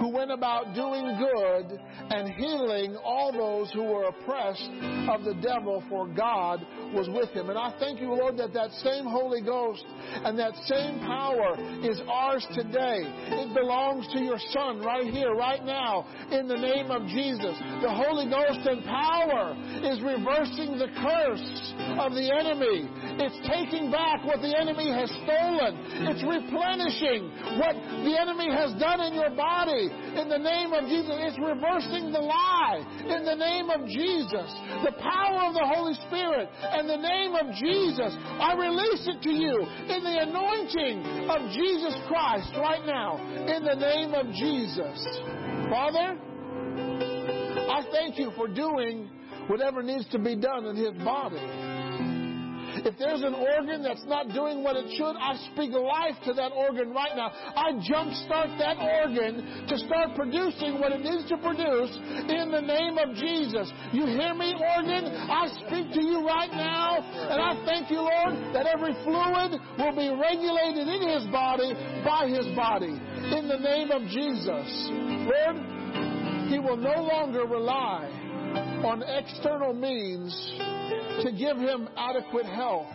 who went about doing good and healing all those who were oppressed of the devil, for God was with him. And I thank you, Lord, that that same Holy Ghost and that same power is ours today. It belongs to your Son right here, right now, in the name of Jesus. The Holy Ghost and power is reversing the curse of the enemy. It's taking back what the enemy has stolen. It's replenishing what the enemy has done in your body. In the name of Jesus, it's reversing the lie. In the name of Jesus, the power of the Holy Spirit and the name of Jesus, I release it to you in the anointing of Jesus Christ right now. In the name of Jesus. Father, I thank you for doing whatever needs to be done in his body. If there's an organ that's not doing what it should, I speak life to that organ right now. I jumpstart that organ to start producing what it needs to produce in the name of Jesus. You hear me, organ? I speak to you right now, and I thank you, Lord, that every fluid will be regulated in his body by his body. In the name of Jesus. Lord, he will no longer rely on external means to give him adequate health.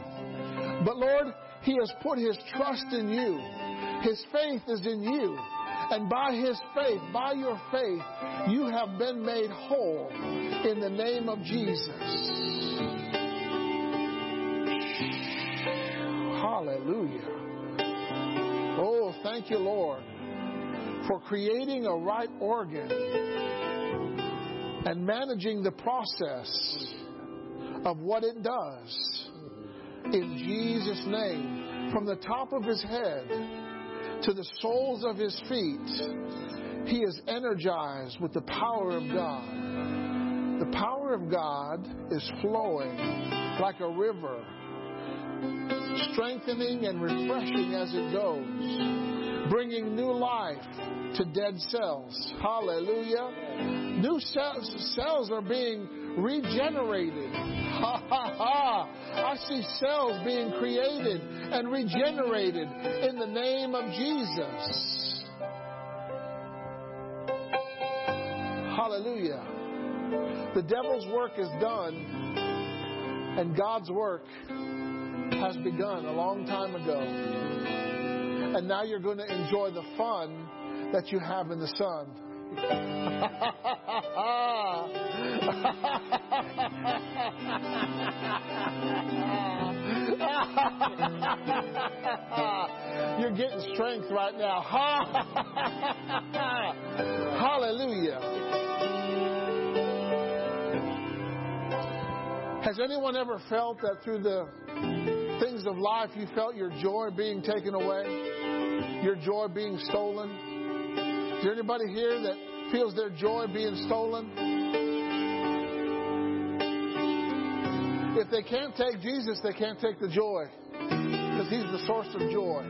But Lord, he has put his trust in you. His faith is in you. And by his faith, by your faith, you have been made whole in the name of Jesus. Hallelujah. Oh, thank you, Lord, for creating a right organ and managing the process of what it does. In Jesus' name, from the top of his head to the soles of his feet, he is energized with the power of God. The power of God is flowing like a river, strengthening and refreshing as it goes, bringing new life to dead cells. Hallelujah. New cells, cells are being regenerated. Ha ha ha. I see cells being created and regenerated in the name of Jesus. Hallelujah. The devil's work is done, and God's work has begun a long time ago. And now you're going to enjoy the fun that you have in the sun. You're getting strength right now. Hallelujah. Has anyone ever felt that through the things of life you felt your joy being taken away? Your joy being stolen? Is there anybody here that feels their joy being stolen? If they can't take Jesus, they can't take the joy because He's the source of joy.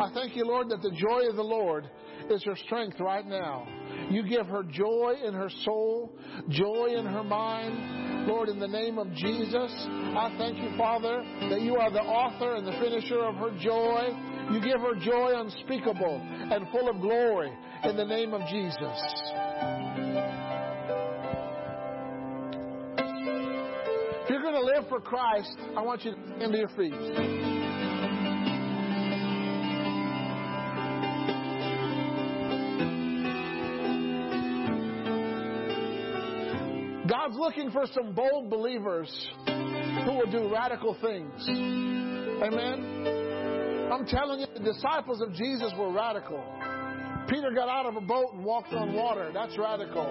I thank you, Lord, that the joy of the Lord is her strength right now. You give her joy in her soul, joy in her mind. Lord, in the name of Jesus, I thank you, Father, that you are the author and the finisher of her joy. You give her joy unspeakable and full of glory in the name of Jesus. If you're going to live for Christ, I want you to stand to your feet. God's looking for some bold believers who will do radical things. Amen. I'm telling you, the disciples of Jesus were radical. Peter got out of a boat and walked on water. That's radical.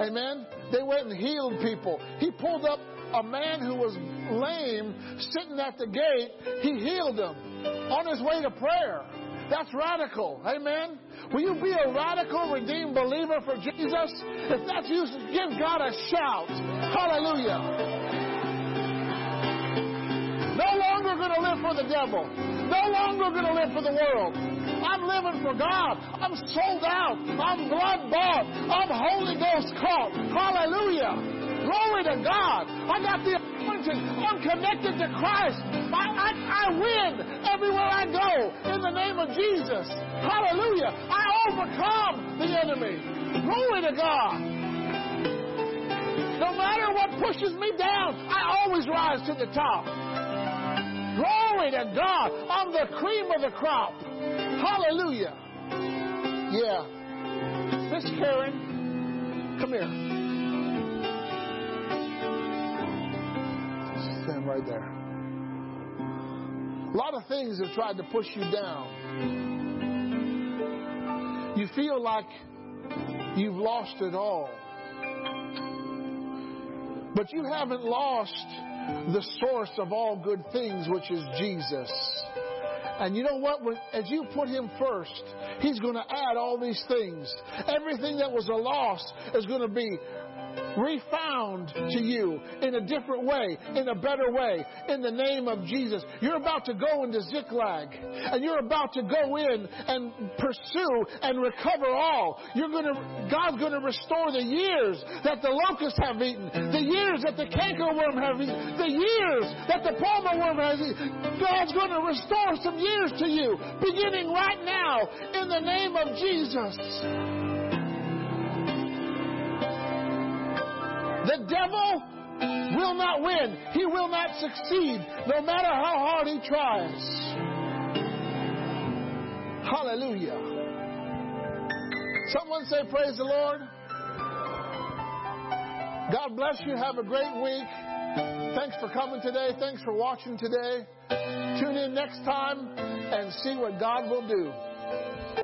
Amen. They went and healed people. He pulled up a man who was lame sitting at the gate. He healed him on his way to prayer. That's radical. Amen. Will you be a radical, redeemed believer for Jesus? If that's you, give God a shout. Hallelujah. Longer going to live for the devil. No longer going to live for the world. I'm living for God. I'm sold out. I'm blood bought. I'm Holy Ghost caught. Hallelujah. Glory to God. I got the anointing. I'm connected to Christ. I, I, I win everywhere I go in the name of Jesus. Hallelujah. I overcome the enemy. Glory to God. No matter what pushes me down, I always rise to the top. Glory to God. I'm the cream of the crop. Hallelujah. Yeah. Miss Karen, come here. Stand right there. A lot of things have tried to push you down. You feel like you've lost it all. But you haven't lost the source of all good things, which is Jesus. And you know what? When, as you put Him first, He's going to add all these things. Everything that was a loss is going to be refound to you in a different way, in a better way, in the name of Jesus. You're about to go into Ziklag, and you're about to go in and pursue and recover all. You're going to, God's going to restore the years that the locusts have eaten, the years that the cankerworm have eaten, the years that the palmer worm has eaten. God's going to restore some years to you, beginning right now, in the name of Jesus. The devil will not win. He will not succeed, no matter how hard he tries. Hallelujah. Someone say, Praise the Lord. God bless you. Have a great week. Thanks for coming today. Thanks for watching today. Tune in next time and see what God will do.